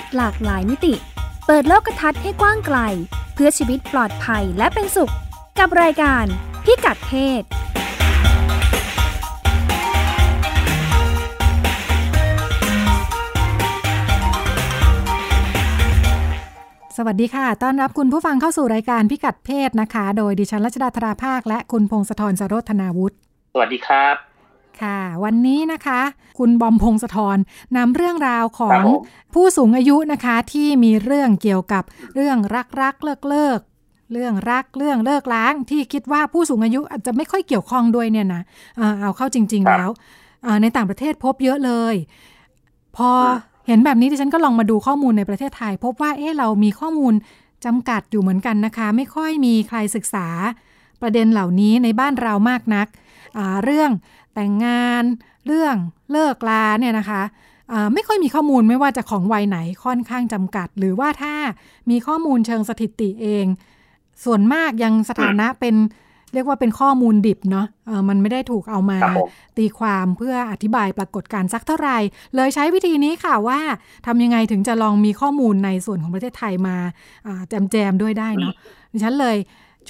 ศหลากหลายมิติ เปิดโลกทัศน์ให้กว้างไกล เพื่อชีวิตปลอดภัยและเป็นสุข กับรายการพิกัดเพศสวัสดีค่ะ ต้อนรับคุณผู้ฟังเข้าสู่รายการพิกัดเพศนะคะ โดยดิฉันรัชดาธราภาค และคุณพงศธรสโรธนาวุฒิ สวัสดีครับ ค่ะ วันนี้นะคะ คุณบอมพงศธรนำเรื่องราวขอครังบผมผู้สูงอายุนะคะที่มีเรื่องเกี่ยวกับเรื่องรักรักเลิกเลิกเรื่องรักเรื่องเลิกล้างที่คิดว่าผู้สูงอายุอาจจะไม่ค่อยเกี่ยวข้องด้วยเนี่ยนะเอ่อเอาเข้าจริง ๆ แล้วเอ่อในต่างประเทศพบเยอะเลย พอเห็นแบบนี้ดิฉันก็ลองมาดูข้อมูลในประเทศไทย พบว่าเอ๊ะเรามีข้อมูลจำกัดอยู่เหมือนกันนะคะ ไม่ค่อยมีใครศึกษาประเด็นเหล่านี้ในบ้านเรามากนักอ่าเรื่อง แต่งงาน เรื่องเลิกลาเนี่ยนะคะอ่าไม่ค่อยมีข้อมูลไม่ว่าจะของวัยไหนค่อนข้างจำกัด หรือว่าถ้ามีข้อมูลเชิงสถิติเอง ส่วนมากยังสถานะเป็นเรียกว่าเป็นข้อมูลดิบเนาะเออมันไม่ได้ถูกเอามาครับผมตีความเพื่ออธิบายปรากฏการณ์สักเท่าไหร่ เลยใช้วิธีนี้ค่ะว่าทำยังไงถึงจะลองมีข้อมูลในส่วนของประเทศไทยมาอ่าแจมแจมๆด้วยได้เนาะดิฉันเลย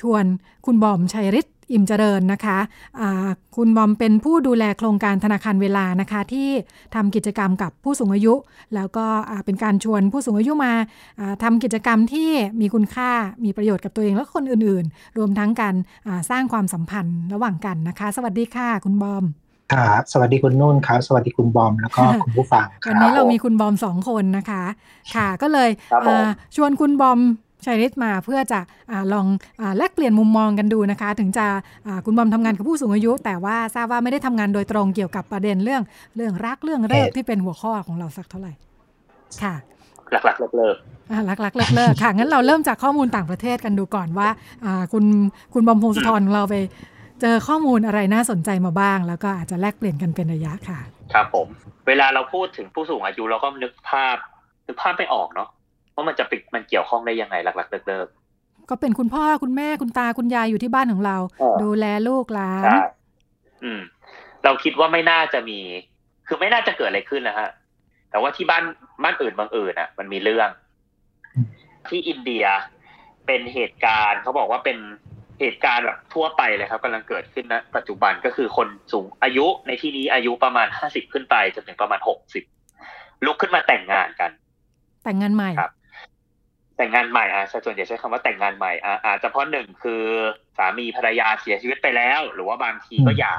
ชวนคุณบอมชัยฤทธิ์ อิ่มเจริญนะคะอ่าคุณบอมเป็นผู้ดูแลโครงการธนาคารเวลานะคะ ที่ทำกิจกรรมกับผู้สูงอายุ แล้วก็อ่าเป็นการชวนผู้สูงอายุมาอ่าทำกิจกรรมที่มีคุณค่ามีประโยชน์กับตัวเองและคนอื่นๆ รวมทั้งการอ่าสร้างความสัมพันธ์ระหว่างกันนะคะ สวัสดีค่ะ คุณบอมครับสวัสดีคุณนุ่นครับ สวัสดีคุณบอมแล้วก็คุณผู้ฟังควันรับนี้เรามีคุณบอมสองคนนะคะ ค่ะก็เลยครับผมอ่าชวนคุณบอม ชัยฤทธิ์มาเพื่อจะอาลองอาแลกเปลี่ยนมุมมองกันดูนะคะ ถึงจะอ่าคุณบอมทำงานกับผู้สูงอายุ แต่ว่าทราบว่าไม่ได้ทำงานโดยตรงเกี่ยวกับประเด็นเรื่องเรื่องรักเรื่องเลิกที่เป็นหัวข้อของเราสักเท่าไหร่ค่ะหลักๆเลิกอ่ารักรักเลิกเลิกค่ะงั้นเราเริ่มจากข้อมูลต่างประเทศกันดูก่อนว่าอ่าคุณคุณบอมพงศธรของเราไปเจอข้อมูลอะไรน่าสนใจมาบ้าง แล้วก็อาจจะแลกเปลี่ยนกันเป็นระยะค่ะๆครับผม เวลาเราพูดถึงผู้สูงอายุเราก็นึกภาพนึกภาพไม่ออกเนาะ ว่ามันจะปิดมันเกี่ยวข้องได้ยังไงหลักๆเลิกก็เป็นคุณพ่อคุณแม่คุณตาคุณยายอยู่ที่บ้านของเราเออดูแลลูกหลาๆนใช่อืม เราคิดว่าไม่น่าจะมี คือไม่น่าจะเกิดอะไรขึ้นนะฮะแต่ว่าที่บ้านบ้านอื่นบางอื่นอะ มันมีเรื่อง ที่อินเดียเป็นเหตุการณ์เขาบอกว่าเป็นเหตุการณ์แบบทั่วไปเลยครับกำลังเกิดขึ้นนะปัจจุบันก็คือคนสูงอายุในที่นี้อายุประมาณห้าสิบขึ้นไปจนถึงประมาณหกสิบลุกขึ้นมาแต่งงานกัน แต่งงานใหม่ครับ แต่งงานใหม่อะส่วนใหญ่ใช้คำว่าแต่งงานใหม่อะอาจจะเพราะหนึ่งคือสามีภรรยาเสียชีวิตไปแล้ว หรือว่าบางทีก็หย่า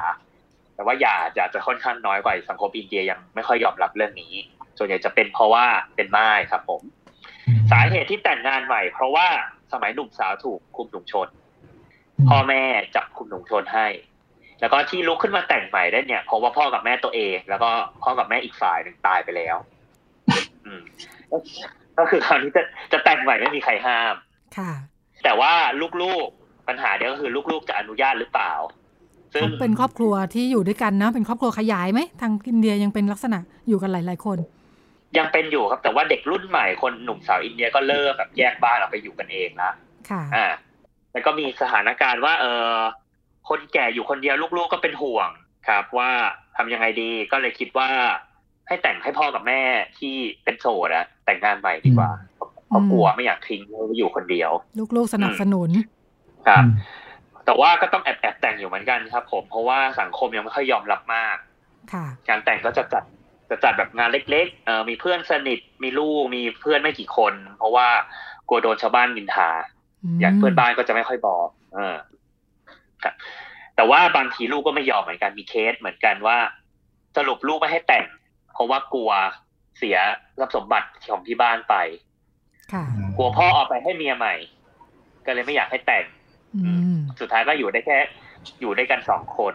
แต่ว่าหย่าจะจะค่อนข้างน้อยกว่าสังคมอินเดียยังไม่ค่อยยอมรับเรื่องนี้ ส่วนใหญ่จะเป็นเพราะว่าเป็นม่ายครับผม สาเหตุที่แต่งงานใหม่ เพราะว่าสมัยหนุ่มสาวถูกคุมถุงชน พ่อแม่จับคุมถุงชนให้ แล้วก็ที่ลุกขึ้นมาแต่งใหม่ได้เนี่ยเพราะว่าพ่อกับแม่ตัวเอง แล้วก็พ่อกับแม่อีกฝ่ายหนึ่งตายไปแล้ว อืมก็คือคราวนี้จะจะแต่งใหม่ไม่มีใครห้าม ค่ะ แต่ว่าลูกๆปัญหาเดียวก็คือลูกๆจะอนุญาตหรือเปล่า ซึ่งเป็นครอบครัวที่อยู่ด้วยกันนะ เป็นครอบครัวขยายไหมทางอินเดียยังเป็นลักษณะอยู่กันหลาย ๆ คน ยังเป็นอยู่ครับ แต่ว่าเด็กรุ่นใหม่คนหนุ่มสาวอินเดียก็เริ่มแบบแยกบ้านออกไปอยู่กันเองละค่ะ อ่าแล้วก็มีสถานการณ์ว่า เออคนแก่อยู่คนเดียวลูกๆก็เป็นห่วงครับ ว่าทำยังไงดีก็เลยคิดว่าให้แต่งให้พ่อกับแม่ที่เป็นโสดอะ แต่งงานใหม่ดีกว่าเพราะกลัวไม่อยากทิ้งไว้อยู่คนเดียว ลูกๆสนับสนุนครับแต่ว่าก็ต้องแอบแอบแต่งอยู่เหมือนกันครับ ผมเพราะว่าสังคมยังไม่ค่อยยอมรับมากค่ะการแต่งก็จะจัดจะจัดแบบงานเล็กๆเออมีเพื่อนสนิทมีลูกมีเพื่อนไม่กี่คน เพราะว่ากลัวโดนชาวบ้านนินทา อย่างเพื่อนบ้านก็จะไม่ค่อยบอก เออครับแต่ว่าบางทีลูกก็ไม่ยอมเหมือนกันมีเคสเหมือนกันว่า สรุปลูกไม่ให้แต่ง เพราะว่ากลัว เสียทรัพย์สมบัติของที่บ้านไปค่ะกลัวพ่อเอาไปให้เมียใหม่ ก็เลยไม่อยากให้แต่งอืมสุดท้ายก็อยู่ได้แค่ อยู่ด้วยกันสองคน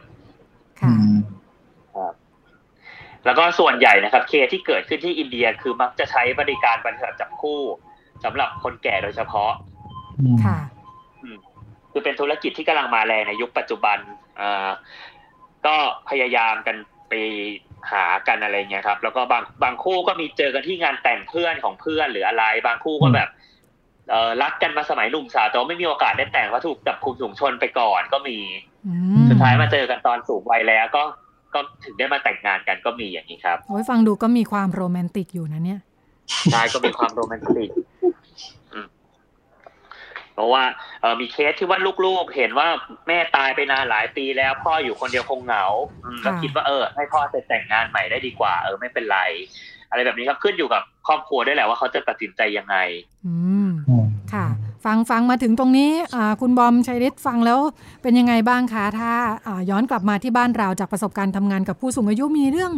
ค่ะแล้วก็ส่วนใหญ่นะครับ เคสที่เกิดขึ้นที่อินเดียคือมักจะใช้บริการบริษัทจับคู่สำหรับคนแก่โดยเฉพาะค่ะคือเป็นธุรกิจที่กำลังมาแรงในยุคปัจจุบันอ่าก็พยายามกันไป หากันอะไรเงี้ยครับ แล้วก็บางบางคู่ก็มีเจอกันที่งานแต่งเพื่อนของเพื่อนหรืออะไร บางคู่ก็แบบเออรักกันมาสมัยหนุ่มสาวแต่ว่าไม่มีโอกาสได้แต่งเพราะถูกจับคุมถุงชนไปก่อนก็มีอืมสุดท้ายมาเจอกันตอนสูงวัยแล้วก็ก็ถึงได้มาแต่งงานกันก็มีอย่างนี้ครับโอ้ยฟังดูก็มีความโรแมนติกอยู่นะเนี่ยใช่ก็มีความโรแมนติกอืม เพราะว่าเออมีเคสที่ว่าลูกๆ เห็นว่าแม่ตายไปนานหลายปีแล้วพ่ออยู่คนเดียวคงเหงาอืมก็ค่ะคิดว่าเออ ให้พ่อไปแต่งงานใหม่ได้ดีกว่า เออไม่เป็นไร อะไรแบบนี้ครับขึ้นอยู่กับครอบครัวด้วยแหละว่าเขาจะตัดสินใจยังไง อืมอืมค่ะ ฟังฟังมาถึงตรงนี้อ่าคุณบอมชัยฤทธิ์ฟังแล้วเป็นยังไงบ้างคะถ้าอ่าย้อนกลับมาที่บ้านเราจากประสบการณ์ทำงานกับผู้สูงอายุมีเรื่อง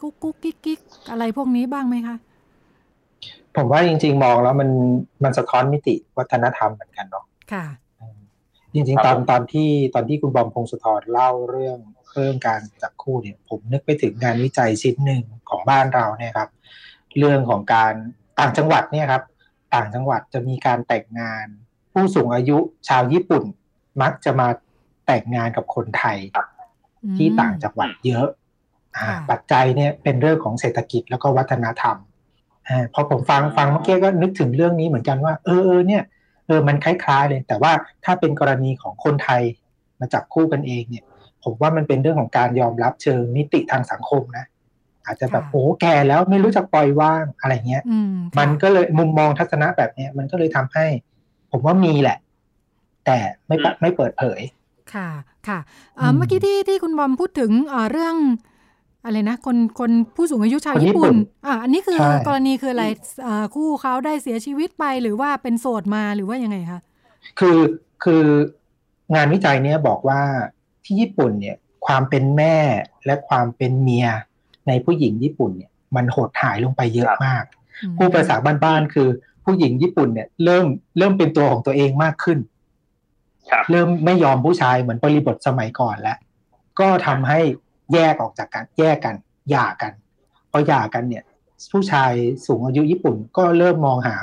กุ๊กกุ๊กกิ๊กกิ๊กอะไรพวกนี้บ้างไหมคะ ผมว่าจริง ๆ มองแล้วมันมันสะท้อนมิติวัฒนธรรมเหมือนกันเนาะค่ะ จริงครัๆบตอนตอนที่ตอนที่คุณบอมพงศธรเล่าเรื่องเรื่องการจับคู่เนี่ย ผมนึกไปถึงงานวิจัยชิ้นหนึ่งของบ้านเราเนี่ยครับ เรื่องของการต่างจังหวัดเนี่ยครับ ต่างจังหวัดจะมีการแต่งงาน ผู้สูงอายุชาวญี่ปุ่นมักจะมาแต่งงานกับคนไทยที่ต่างจังหวัดเยอะอ่าค่ะปัจจัยเนี่ยเป็นเรื่องของเศรษฐกิจแล้วก็วัฒนธรรมอ่า พอผมฟังฟังเมื่อกี้ก็นึกถึงเรื่องนี้เหมือนกันว่าเออเออเนี่ยเออมันคล้ายๆเลย แต่ว่าถ้าเป็นกรณีของคนไทยมาจับคู่กันเองเนี่ย ผมว่ามันเป็นเรื่องของการยอมรับเชิงมิติทางสังคมนะ อาจจะแบบค่ะโอ้แก่แล้วไม่รู้จักปล่อยวางอะไรเงี้ยอืมค่ะมันก็เลยมุมมองทัศนะแบบเนี้ยมันก็เลยทำให้ ผมว่ามีแหละ แต่ไม่ปะอืมไม่เปิดเผย ค่ะค่ะเอ่ออืมเมื่อกี้ที่ที่คุณบอมพูดถึงเอ่อเรื่อง อะไรนะคนคนผู้สูงอายุชาวคนญี่ญี่ปุ่ปุ่นนอ่าอันนี้คือใช่กรณีคืออะไรเอ่อคู่เขาได้เสียชีวิตไปหรือว่าเป็นโสดมาหรือว่ายังไงคะคือคืองานวิจัยเนี้ยบอกว่าที่ญี่ปุ่นเนี่ยความเป็นแม่และความเป็นเมียในผู้หญิงญี่ปุ่นเนี่ยมันหดหายลงไปเยอะครับมากอืมผู้ภาษาบ้านๆคือผู้หญิงญี่ปุ่นเนี่ยเริ่มเริ่มเป็นตัวของตัวเองมากขึ้นครับเริ่มไม่ยอมผู้ชายเหมือนบริบทสมัยก่อนแล้ว ก็ทำให้ แยกออกจากกันแยกกันหย่ากันพอหย่ากันเนี่ย ผู้ชายสูงอายุญี่ปุ่นก็เริ่มมองหา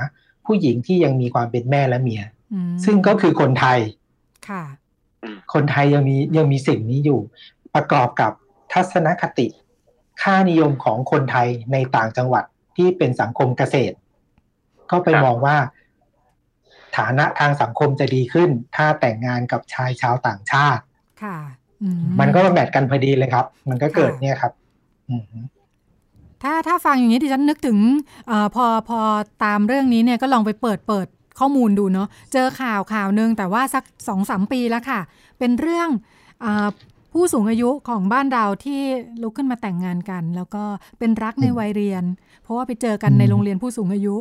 ผู้หญิงที่ยังมีความเป็นแม่และเมียอืมซึ่งก็คือคนไทยค่ะคนไทยยังมียังมีสิ่งนี้อยู่ ประกอบกับทัศนคติ ค่านิยมของคนไทยในต่างจังหวัดที่เป็นสังคมเกษตร ก็ไปครับมองว่า ฐานะทางสังคมจะดีขึ้น ถ้าแต่งงานกับชายชาวต่างชาติ ค่ะอื มันก็มาแมทกันพอดีเลยครับ มันก็เกิดค่ะเนี่ยครับอืมถ้าถ้าฟังอย่างนี้ดิฉันนึกถึงเออพอพอตามเรื่องนี้เนี่ยก็ลองไปเปิดเปิดข้อมูลดูเนาะเจอข่าวข่าวหนึ่งแต่ว่าสักสองสามปีแล้วค่ะ เป็นเรื่องอาผู้สูงอายุของบ้านเราที่ลุกขึ้นมาแต่งงานกัน แล้วก็เป็นรักในวัยเรียน เพราะว่าไปเจอกันในโรงเรียนผู้สูงอายุ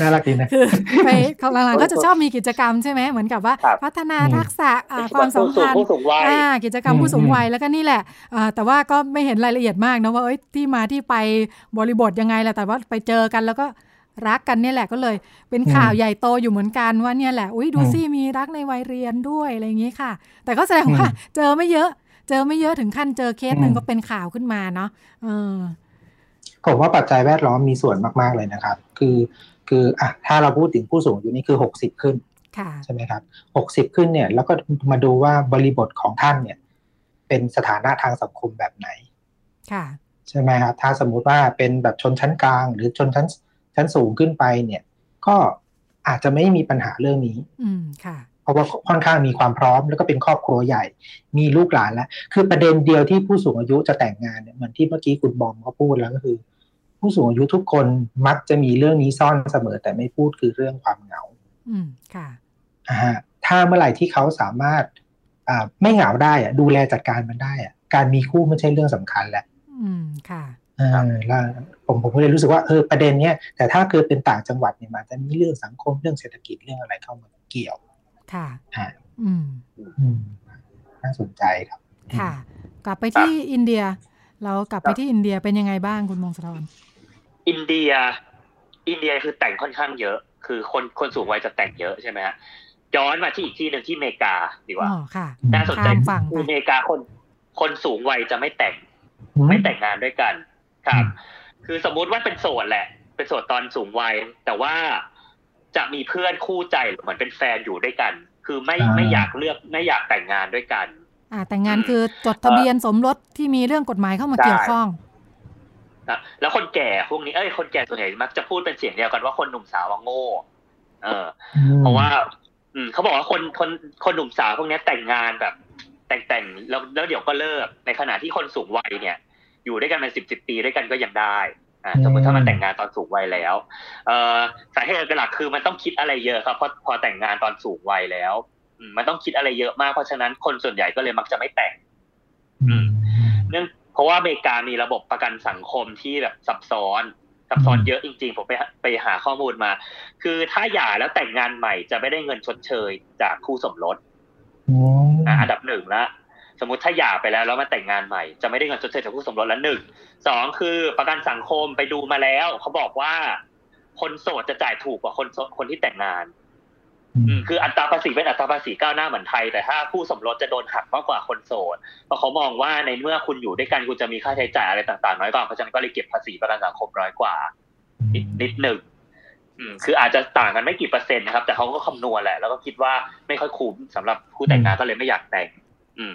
น่ารักดีนะคือไปเขาหลังๆก็จะชอบมีกิจกรรมใช่ไหมเหมือนกับว่าครับพัฒนาอืมทักษะอ่าความสัมพันธ์ผู้สูงวัยอ่ากิจกรรมอืมผู้สูงอืมวัยแล้วก็นี่แหละอ่าแต่ว่าก็ไม่เห็นรายละเอียดมากนะว่าเอ้ยที่มาที่ไปบริบทยังไงแหละแต่ว่าไปเจอกันแล้วก็รักกันเนี่ยแหละก็เลย เป็นข่าวใหญ่โตอยู่เหมือนกันว่าเนี่ยแหละอุ้ยดูสิมีรักในวัยเรียนด้วยอะไรอย่างนี้ค่ะ แต่ก็แสดงว่าเจอไม่เยอะ เจอไม่เยอะถึงขั้นเจอเคสหนึ่งก็เป็นข่าวขึ้นมาเนาะเออ ผมว่าปัจจัยแวดล้อมมีส่วนมาก ๆ เลยนะครับ คือ คืออะถ้าเราพูดถึงผู้สูงอายุนี่คือหกสิบขึ้นค่ะใช่ไหมครับหกสิบขึ้นเนี่ย แล้วก็มาดูว่าบริบทของท่านเนี่ย เป็นสถานะทางสังคมแบบไหนค่ะใช่ไหมครับ ถ้าสมมุติว่าเป็นแบบชนชั้นกลาง หรือชนชั้นชั้นสูงขึ้นไปเนี่ย ก็อาจจะไม่มีปัญหาเรื่องนี้ อืมค่ะเพ ราะว่าค่อนข้างมีความพร้อม แล้วก็เป็นครอบครัวใหญ่ มีลูกหลานแล้ว คือประเด็นเดียวที่ผู้สูงอายุจะแต่งงานเนี่ยเหมือนที่เมื่อกี้คุณบอมเขาพูดแล้วก็คือ ผู้สูงอายุทุกคนมักจะมีเรื่องนี้ซ่อนเสมอแต่ไม่พูดคือเรื่องความเหงา อืมค่ะอ่าฮะถ้าเมื่อไหร่ที่เขาสามารถอ่าไม่เหงาได้อะดูแลจัดการมันได้อะการมีคู่ไม่ใช่เรื่องสำคัญแหละอืมค่ะเออแล้วผมผมก็เลยรู้สึกว่าเออประเด็นเนี้ยแต่ถ้าเกิดเป็นต่างจังหวัดเนี่ยมันจะมีเรื่องสังคมเรื่องเศรษฐกิจเรื่องอะไรเข้ามาเกี่ยว ค่ะฮะอืมอืมน่าสนใจครับ ค่ะ กลับไปที่อินเดีย เรากลับไปที่อินเดียเป็นยังไงบ้างคุณมงคลธรอินเดีย อินเดียคือแต่งค่อนข้างเยอะ คือคนคนสูงวัยจะแต่งเยอะใช่ไหมฮะย้อนมาที่อีกที่หนึ่งที่อเมริกาดีกว่าอ๋อค่ะน่าสนใจข้ามฝั่งคืออไปเมริกาคน คนสูงวัยจะไม่แต่งอืไม่แต่งงานด้วยกัน ครับอืมคือสมมุติว่าเป็นโสดแหละ เป็นโสดตอนสูงวัย แต่ว่า จะมีเพื่อนคู่ใจเหมือนเป็นแฟนอยู่ด้วยกัน คือไม่ไม่อยากเลือกไม่อยากแต่งงานด้วยกัน อ่า แต่งงานคือจดทะเบียนสมรสที่มีเรื่องกฎหมายเข้ามาใช่เกี่ยวข้องนะแล้วคนแก่พวกนี้เอ้ยคนแก่ส่วนใหญ่มักจะพูดเป็นเสียงเดียวกันว่าคนหนุ่มสาวว่าโง่ เออ เพราะว่า อืมเขาบอกว่าคนคนคนหนุ่มสาวพวกนี้แต่งงานแบบ แต่งแต่งแล้วแล้วเดี๋ยวก็เลิกในขณะที่คนสูงวัยเนี่ย อยู่ด้วยกันเป็นสิบสิบปีด้วยกันก็ยังได้ อ่าสมมติถ้ามันแต่งงานตอนสูงวัยแล้วเอ่อสาเหตุหลักคือมันต้องคิดอะไรเยอะครับเพราะพอแต่งงานตอนสูงวัยแล้วมันต้องคิดอะไรเยอะมากเพราะฉะนั้นคนส่วนใหญ่ก็เลยมักจะไม่แต่งเนื่องเพราะว่าอเมริกามีระบบประกันสังคมที่แบบซับซ้อนซับซ้อนเยอะจริงๆ ผมไปไปหาข้อมูลมา คือถ้าหย่าแล้วแต่งงานใหม่จะไม่ได้เงินชดเชยจากคู่สมรสอันดับหนึ่งละ สมมติถ้าหย่าไปแล้วแล้วมาแต่งงานใหม่จะไม่ได้เงินชดเชยจากคู่สมรสละหนึ่งสองคือประกันสังคมไปดูมาแล้ว เขาบอกว่า คนโสดจะจ่ายถูกกว่าคนคนที่แต่งงานคืออัตราภาษีเป็นอัตราภาษีก้าวหน้าเหมือนไทย แต่ถ้าคู่สมรสจะโดนหักมากกว่าคนโสดเพราะเขามองว่าในเมื่อคุณอยู่ด้วยกันคุณจะมีค่าใช้จ่ายอะไรต่างๆน้อยกว่าเพราะฉะนั้นก็เลยเก็บภาษีประกันสังคมน้อยกว่านิดนิดหนึ่งคืออาจจะต่างกันไม่กี่เปอร์เซ็นต์นะครับ แต่เขาก็คำนวณแหละ แล้วก็คิดว่าไม่ค่อยคุ้มสำหรับคู่แต่งงานก็เลยไม่อยากแต่ง อืม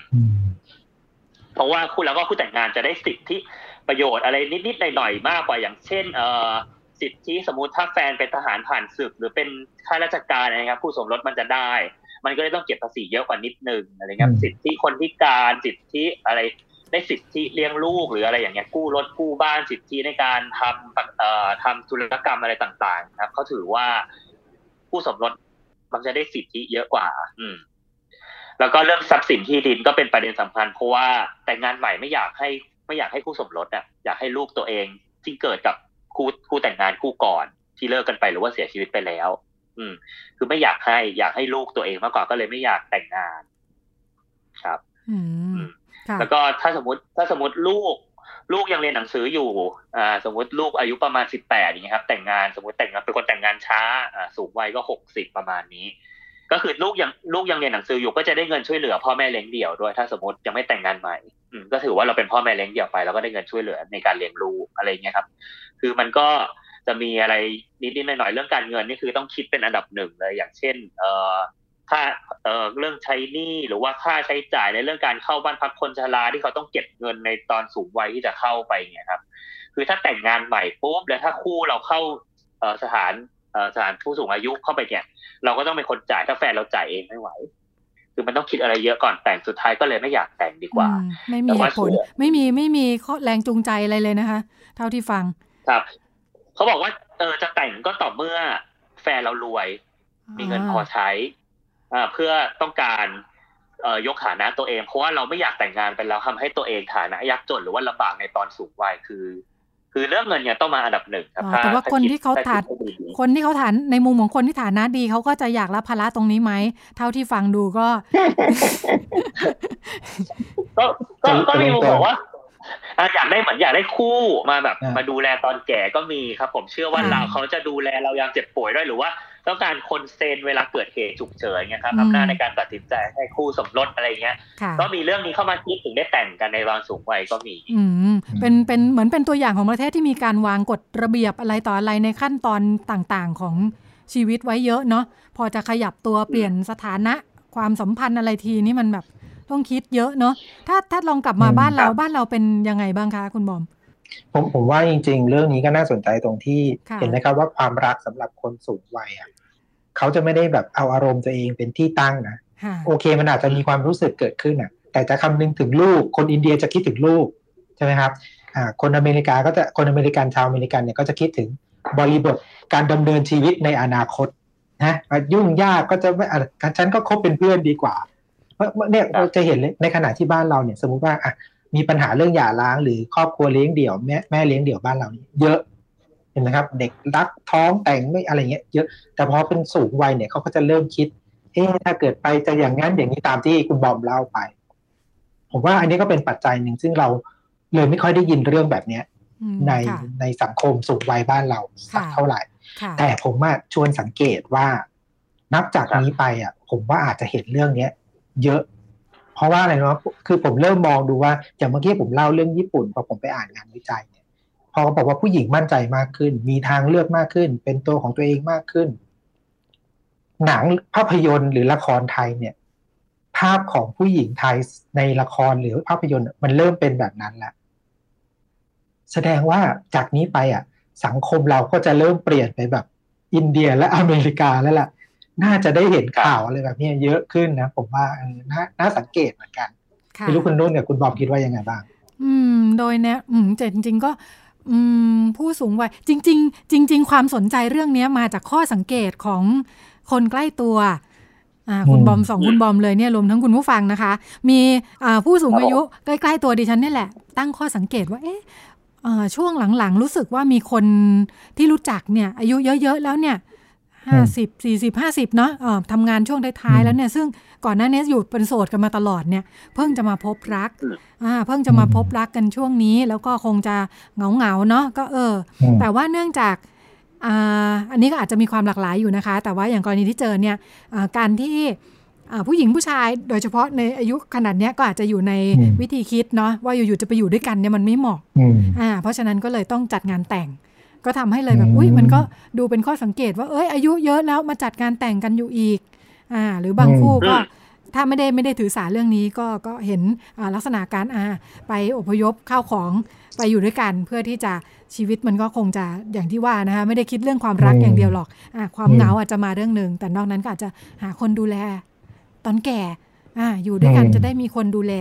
เพราะว่าคู่แล้วก็คู่แต่งงานจะได้สิทธิประโยชน์อะไรนิดๆหน่อยๆมากกว่าอย่างเช่นเอ่อสิทธิสมมติถ้าแฟนเป็นทหารผ่านศึก หรือเป็นข้าราชการนะครับผู้สมรสมันจะได้ มันก็เลยต้องเก็บภาษีเยอะกว่านิดนึงอะไรเงี้ยสิทธิคนพิการสิทธิอะไรได้สิทธิเลี้ยงลูกหรืออะไรอย่างเงี้ยกู้รถกู้บ้านสิทธิในการทำเอ่อทำธุรกรรมอะไรต่างๆ ครับเขาถือว่าผู้สมรสมันจะได้สิทธิเยอะกว่า อืม แล้วก็เรื่องทรัพย์สินที่ดินก็เป็นประเด็นสำคัญ เพราะว่าแต่งงานใหม่ไม่อยากให้ไม่อยากให้คู่สมรสอะอยากให้ลูกตัวเองที่เกิดกับคู่คู่แต่งงานคู่ก่อนที่เลิกกันไปหรือว่าเสียชีวิตไปแล้ว อืม คือไม่อยากให้อยากให้ลูกตัวเองมากกว่าก็เลยไม่อยากแต่งงาน ครับ อืมแล้วก็ถ้าสมมติถ้าสมมติลูก ลูกยังเรียนหนังสืออยู่ อ่า สมมติลูกอายุประมาณสิบแปดอย่างเงี้ยครับ แต่งงานสมมติแต่งงานเป็นคนแต่งงานช้า อ่า สูงวัยก็หกสิบประมาณนี้ ก็คือลูกยังลูกยังเรียนหนังสืออยู่ก็จะได้เงินช่วยเหลือพ่อแม่เลี้ยงเดี่ยวด้วย ถ้าสมมติยังไม่แต่งงานใหม่อืมก็ถือว่าเราเป็นพ่อแม่เลี้ยงเดี่ยวไปแล้วก็ได้เงินช่วยเหลือในการเลี้ยงลูกอะไรเงี้ยครับ คือมันก็จะมีอะไรนิดๆหน่อยๆเรื่องการเงินนี่คือต้องคิดเป็นอันดับหนึ่งเลย อย่างเช่น เอ่อค่าเอ่อเรื่องใช้หนี้หรือว่าค่าใช้จ่ายในเรื่องการเข้าบ้านพักคนชราที่เขาต้องเก็บเงินในตอนสูงวัยที่จะเข้าไปเนี่ยครับ คือถ้าแต่งงานใหม่ปุ๊บแล้วถ้าคู่เราเข้าสถาน สถานผู้สูงอายุเข้าไปเนี่ย เราก็ต้องเป็นคนจ่ายถ้าแฟนเราจ่ายเองไม่ไหว คือมันต้องคิดอะไรเยอะก่อนแต่งสุดท้ายก็เลยไม่อยากแต่งดีกว่า ไม่มีผลไม่มีไม่มีข้อแรงจูงใจอะไรเลยนะคะ เท่าที่ฟัง ครับเขาบอกว่าเออจะแต่งก็ต่อเมื่อแฟนเรารวย มีเงินพอใช้อ่าเพื่อต้องการเอ่อยกฐานะตัวเอง เพราะว่าเราไม่อยากแต่งงานไปแล้วทำให้ตัวเองฐานะยากจนหรือว่าลำบากในตอนสูงวัยคือ คือเรื่องเงินเนี่ยต้องมาอันดับหนึ่งครับแต่ว่าคนที่เขาฐานคนที่เขาฐานในมุมของคนที่ฐานะดีเขาก็จะอยากรับภาระตรงนี้ไหม เท่าที่ฟังดูก็ ก็ก็มีมุมบอกว่า อยากได้เหมือนอยากได้คู่มาแบบ มาดูแลตอนแก่ก็มีครับ ผมเชื่อว่าเราเขาจะดูแลเรายามเจ็บป่วยด้วยหรือว่าต้องการคนเซนเวลาเกิดเหตุฉุกเฉินเงี้ยครับอำนาจในการตัดสินใจให้คู่สมรสอะไรเงี้ย ก็มีเรื่องนี้เข้ามาคิดถึงได้แต่งกันในวังสูงวัยก็มีอืมเป็นเป็นเหมือนเป็นตัวอย่างของประเทศที่มีการวางกฎระเบียบอะไรต่ออะไรในขั้นตอนต่างๆของชีวิตไว้เยอะเนาะพอจะขยับตัวเปลี่ยนสถานะความสัมพันธ์อะไรทีนี่มันแบบ ต้องคิดเยอะเนาะถ้าถ้าลองกลับมาบ้านเราบ้านเราเป็นยังไงบ้างคะคุณบอมผมผมว่าจริง ๆ เรื่องนี้ก็น่าสนใจตรงที่เห็นไหมครับว่าความรักสำหรับคนสูงวัยอะเขาจะไม่ได้แบบเอาอารมณ์ตัวเองเป็นที่ตั้งนะโอเคมันอาจจะมีความรู้สึกเกิดขึ้นอะ แต่จะคำนึงถึงลูก คนอินเดียจะคิดถึงลูกใช่ไหมครับอ่าคนอเมริกาก็จะคนอเมริกันชาวอเมริกันเนี่ยก็จะคิดถึงบริบทการดำเนินชีวิตในอนาคตนะยุ่งยากก็จะไม่ฉันก็คบเป็นเพื่อนดีกว่า เนี่ยเราจะเห็นในขณะที่บ้านเราเนี่ย สมมุติว่าอะมีปัญหาเรื่องหย่าร้างหรือครอบครัวเลี้ยงเดี่ยวแม่แม่เลี้ยงเดี่ยวบ้านเรานี่เยอะเห็นไหมครับ เด็กรักท้องแต่งไม่อะไรเงี้ยเยอะแต่พอเป็นสูงวัยเนี่ยเขาก็จะเริ่มคิดเอ๊ถ้าเกิดไปจะอย่างนั้นอย่างนี้ตามที่คุณบอมเล่าไป ผมว่าอันนี้ก็เป็นปัจจัยหนึ่งซึ่งเราเลยไม่ค่อยได้ยินเรื่องแบบเนี้ย ในในสังคมสูงวัยบ้านเราสักเท่าไหร่ แต่ผมว่าชวนสังเกตว่านับจากนี้ไปอะ ผมว่าอาจจะเห็นเรื่องเนี้ย เยอะ เพราะว่าอะไรนะคือผมเริ่มมองดูว่าอย่างเมื่อกี้ผมเล่าเรื่องญี่ปุ่นพอผมไปอ่านงานวิจัยเนี่ยพอเขาบอกว่าผู้หญิงมั่นใจมากขึ้น มีทางเลือกมากขึ้น เป็นตัวของตัวเองมากขึ้น หนังภาพยนตร์หรือละครไทยเนี่ย ภาพของผู้หญิงไทยในละครหรือภาพยนตร์มันเริ่มเป็นแบบนั้นแล้วแสดงว่าจากนี้ไปอะ สังคมเราก็จะเริ่มเปลี่ยนไปแบบ อินเดียและอเมริกาแล้วล่ะ น่าจะได้เห็นข่าวอะไรแบบนี้เยอะขึ้นนะ ผมว่าน่าน่าสังเกตเหมือนกันไม่รู้คุณนุ่นกับคุณบอมคิดว่ายังไงบ้าง อืม โดยเนี้ยอืมแต่จริง ๆ ก็อืมผู้สูงวัยจริง ๆ จริง ๆ ความสนใจเรื่องนี้มาจากข้อสังเกตของคนใกล้ตัวอ่าคุณบอมสองคุณบอมเลยเนี่ยรวมทั้งคุณผู้ฟังนะคะ มีอ่าผู้สูงอายุใกล้ๆตัวดิฉันนี่แหละ ตั้งข้อสังเกตว่าเอ๊ะช่วงหลังๆ รู้สึกว่ามีคนที่รู้จักเนี่ยอายุเยอะ ๆ แล้วเนี่ย ห้าสิบสี่สิบห้าสิบเนาะทำงานช่วงท้ายๆแล้วเนี่ย ซึ่งก่อนหน้านี้อยู่เป็นโสดกันมาตลอดเนี่ย เพิ่งจะมาพบรักอ่าเพิ่งจะมาพบรักกันช่วงนี้ แล้วก็คงจะเหงาๆเนาะก็เออ แต่ว่าเนื่องจากอันนี้ก็อาจจะมีความหลากหลายอยู่นะคะ แต่ว่าอย่างกรณีที่เจอเนี่ยการที่ผู้หญิงผู้ชายโดยเฉพาะในอายุขนาดนี้ก็อาจจะอยู่ในวิธีคิดเนาะว่าอยู่ๆจะไปอยู่ด้วยกันเนี่ยมันไม่เหมาะอ่าเพราะฉะนั้นก็เลยต้องจัดงานแต่ง ก็ทำให้เลยแบบอุ้ยมันก็ดูเป็นข้อสังเกตว่าเอ้ยอายุเยอะแล้วมาจัดงานแต่งกันอยู่อีกอ่าหรือบางคู่ก็ถ้าไม่ได้ไม่ได้ถือสาเรื่องนี้ก็ก็เห็นลักษณะการอ่าไปอพยพข้าวของไปอยู่ด้วยกัน เพื่อที่จะชีวิตมันก็คงจะอย่างที่ว่านะคะไม่ได้คิดเรื่องความรักอย่างเดียวหรอกอ่าความเหงาอาจจะมาเรื่องหนึ่งแต่นอกนั้นก็อาจจะหาคนดูแล ตอนแก่อ่าอยู่ด้วยกันจะได้มีคนดูแล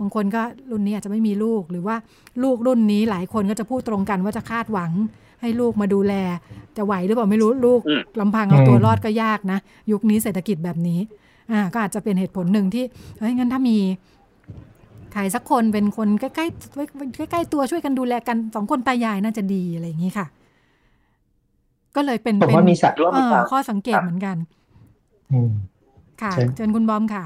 บางคนก็รุ่นนี้อาจจะไม่มีลูก หรือว่าลูกรุ่นนี้หลายคนก็จะพูดตรงกันว่าจะคาดหวังให้ลูกมาดูแล จะไหวหรือเปล่าไม่รู้ลูกลำพังเอาตัวรอดก็ยากนะ ยุคนี้เศรษฐกิจแบบนี้อ่าก็อาจจะเป็นเหตุผลหนึ่งที่เฮ้ยงั้นถ้ามีใครสักคนเป็นคนใกล้ใกล้ใกล้ตัวช่วยกันดูแลกันสองคนตายายน่าจะดีอะไรอย่างนี้ค่ะ ก็เลยเป็นเป็นข้อสังเกตเหมือนกันอืมค่ะเชิญคุณบอมค่ะ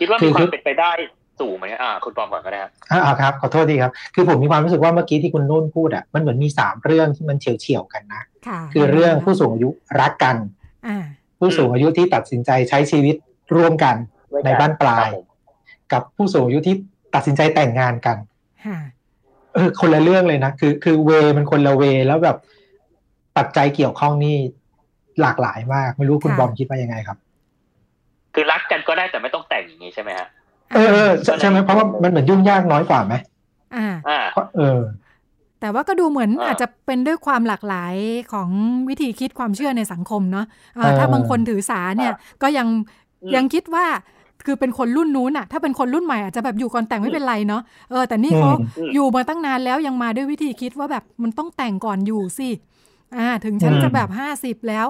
คิดว่ามีความเป็นไปได้สูงไหมอ่า คุณบอมก่อนก็ได้ครับอ่าครับขอโทษทีครับ คือผมมีความรู้สึกว่าเมื่อกี้ที่คุณนุ่นพูดอะมันเหมือนมีสามเรื่องที่มันเฉียวเฉียวกันนะคือเรื่องผู้สูงอายุรักกันผู้สูงอายุที่ตัดสินใจใช้ชีวิตร่วมกันในบ้านปลาย กับผู้สูงอายุที่ตัดสินใจแต่งงานกันเออคนละเรื่องเลยนะคือ คือเวมันคนละเวแล้วแบบปัจจัยเกี่ยวข้องนี่หลากหลายมาก ไม่รู้คุณบอมคิดว่ายังไงครับ คือรักกันก็ได้แต่ไม่ต้องแต่งอย่างนี้ใช่ไหมฮะเออใช่ไหมเพราะว่ามันเหมือนยุ่งยากน้อยกว่าไหมอ่าอ่าเออ แต่ว่าก็ดูเหมือนอาจจะเป็นด้วยความหลากหลายของวิธีคิดความเชื่อในสังคมเนาะถ้าบางคนถือสาเนี่ย ก็ยังยังคิดว่าคือเป็นคนรุ่นนู้นอะถ้าเป็นคนรุ่นใหม่อาจจะแบบอยู่ก่อนแต่งไม่เป็นไรเนาะเออแต่นี่เขาอยู่มาตั้งนานแล้วยังมาด้วยวิธีคิดว่าแบบมันต้องแต่งก่อนอยู่สิอ่า ถึงฉันจะแบบห้าสิบแล้ว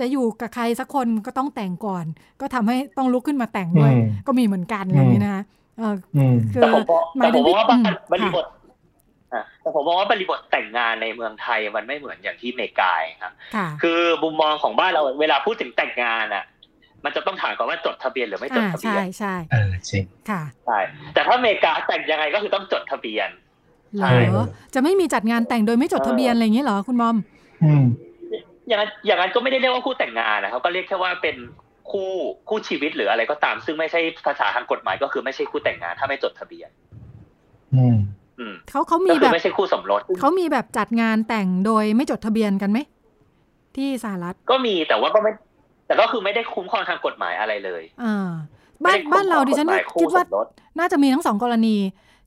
จะอยู่กับใครสักคนก็ต้องแต่งก่อน ก็ทำให้ต้องลุกขึ้นมาแต่งด้วย ก็มีเหมือนกันอย่างนี้นะคะเออคือหมายถึงว่าบริบทแต่ผมมองว่าบริบทแต่งงานในเมืองไทยมันไม่เหมือนอย่างที่เมกาครับ คือมุมมองของบ้านเราเวลาพูดถึงแต่งงานอะ มันจะต้องถามก่อนว่าจดทะเบียนหรือไม่จดทะเบียน ใช่ใช่เออจริงค่ะใช่แต่ถ้าเมกาแต่งยังไงก็คือต้องจดทะเบียนเหรอจะไม่มีจัดงานแต่งโดยไม่จดทะเบียนอะไรอย่างนี้เหรอคุณมอม อืม อย่างนั้นอย่างนั้นก็ไม่ได้เรียกว่าคู่แต่งงานนะครับก็เรียกแค่ว่าเป็นคู่คู่ชีวิตหรืออะไรก็ตาม ซึ่งไม่ใช่ภาษาทางกฎหมายก็คือไม่ใช่คู่แต่งงาน ถ้าไม่จดทะเบียน อืมเขาเขามีแบบไม่ใช่คู่สมรสเขามีแบบจัดงานแต่งโดยไม่จดทะเบียนกันไหมที่สหรัฐก็มีแต่ว่าก็ไม่ แต่ก็คือไม่ได้คุ้มครองทางกฎหมายอะไรเลยอ่าบ้านบ้านเราดิฉันคิดว่าน่าจะมีทั้งสองกรณี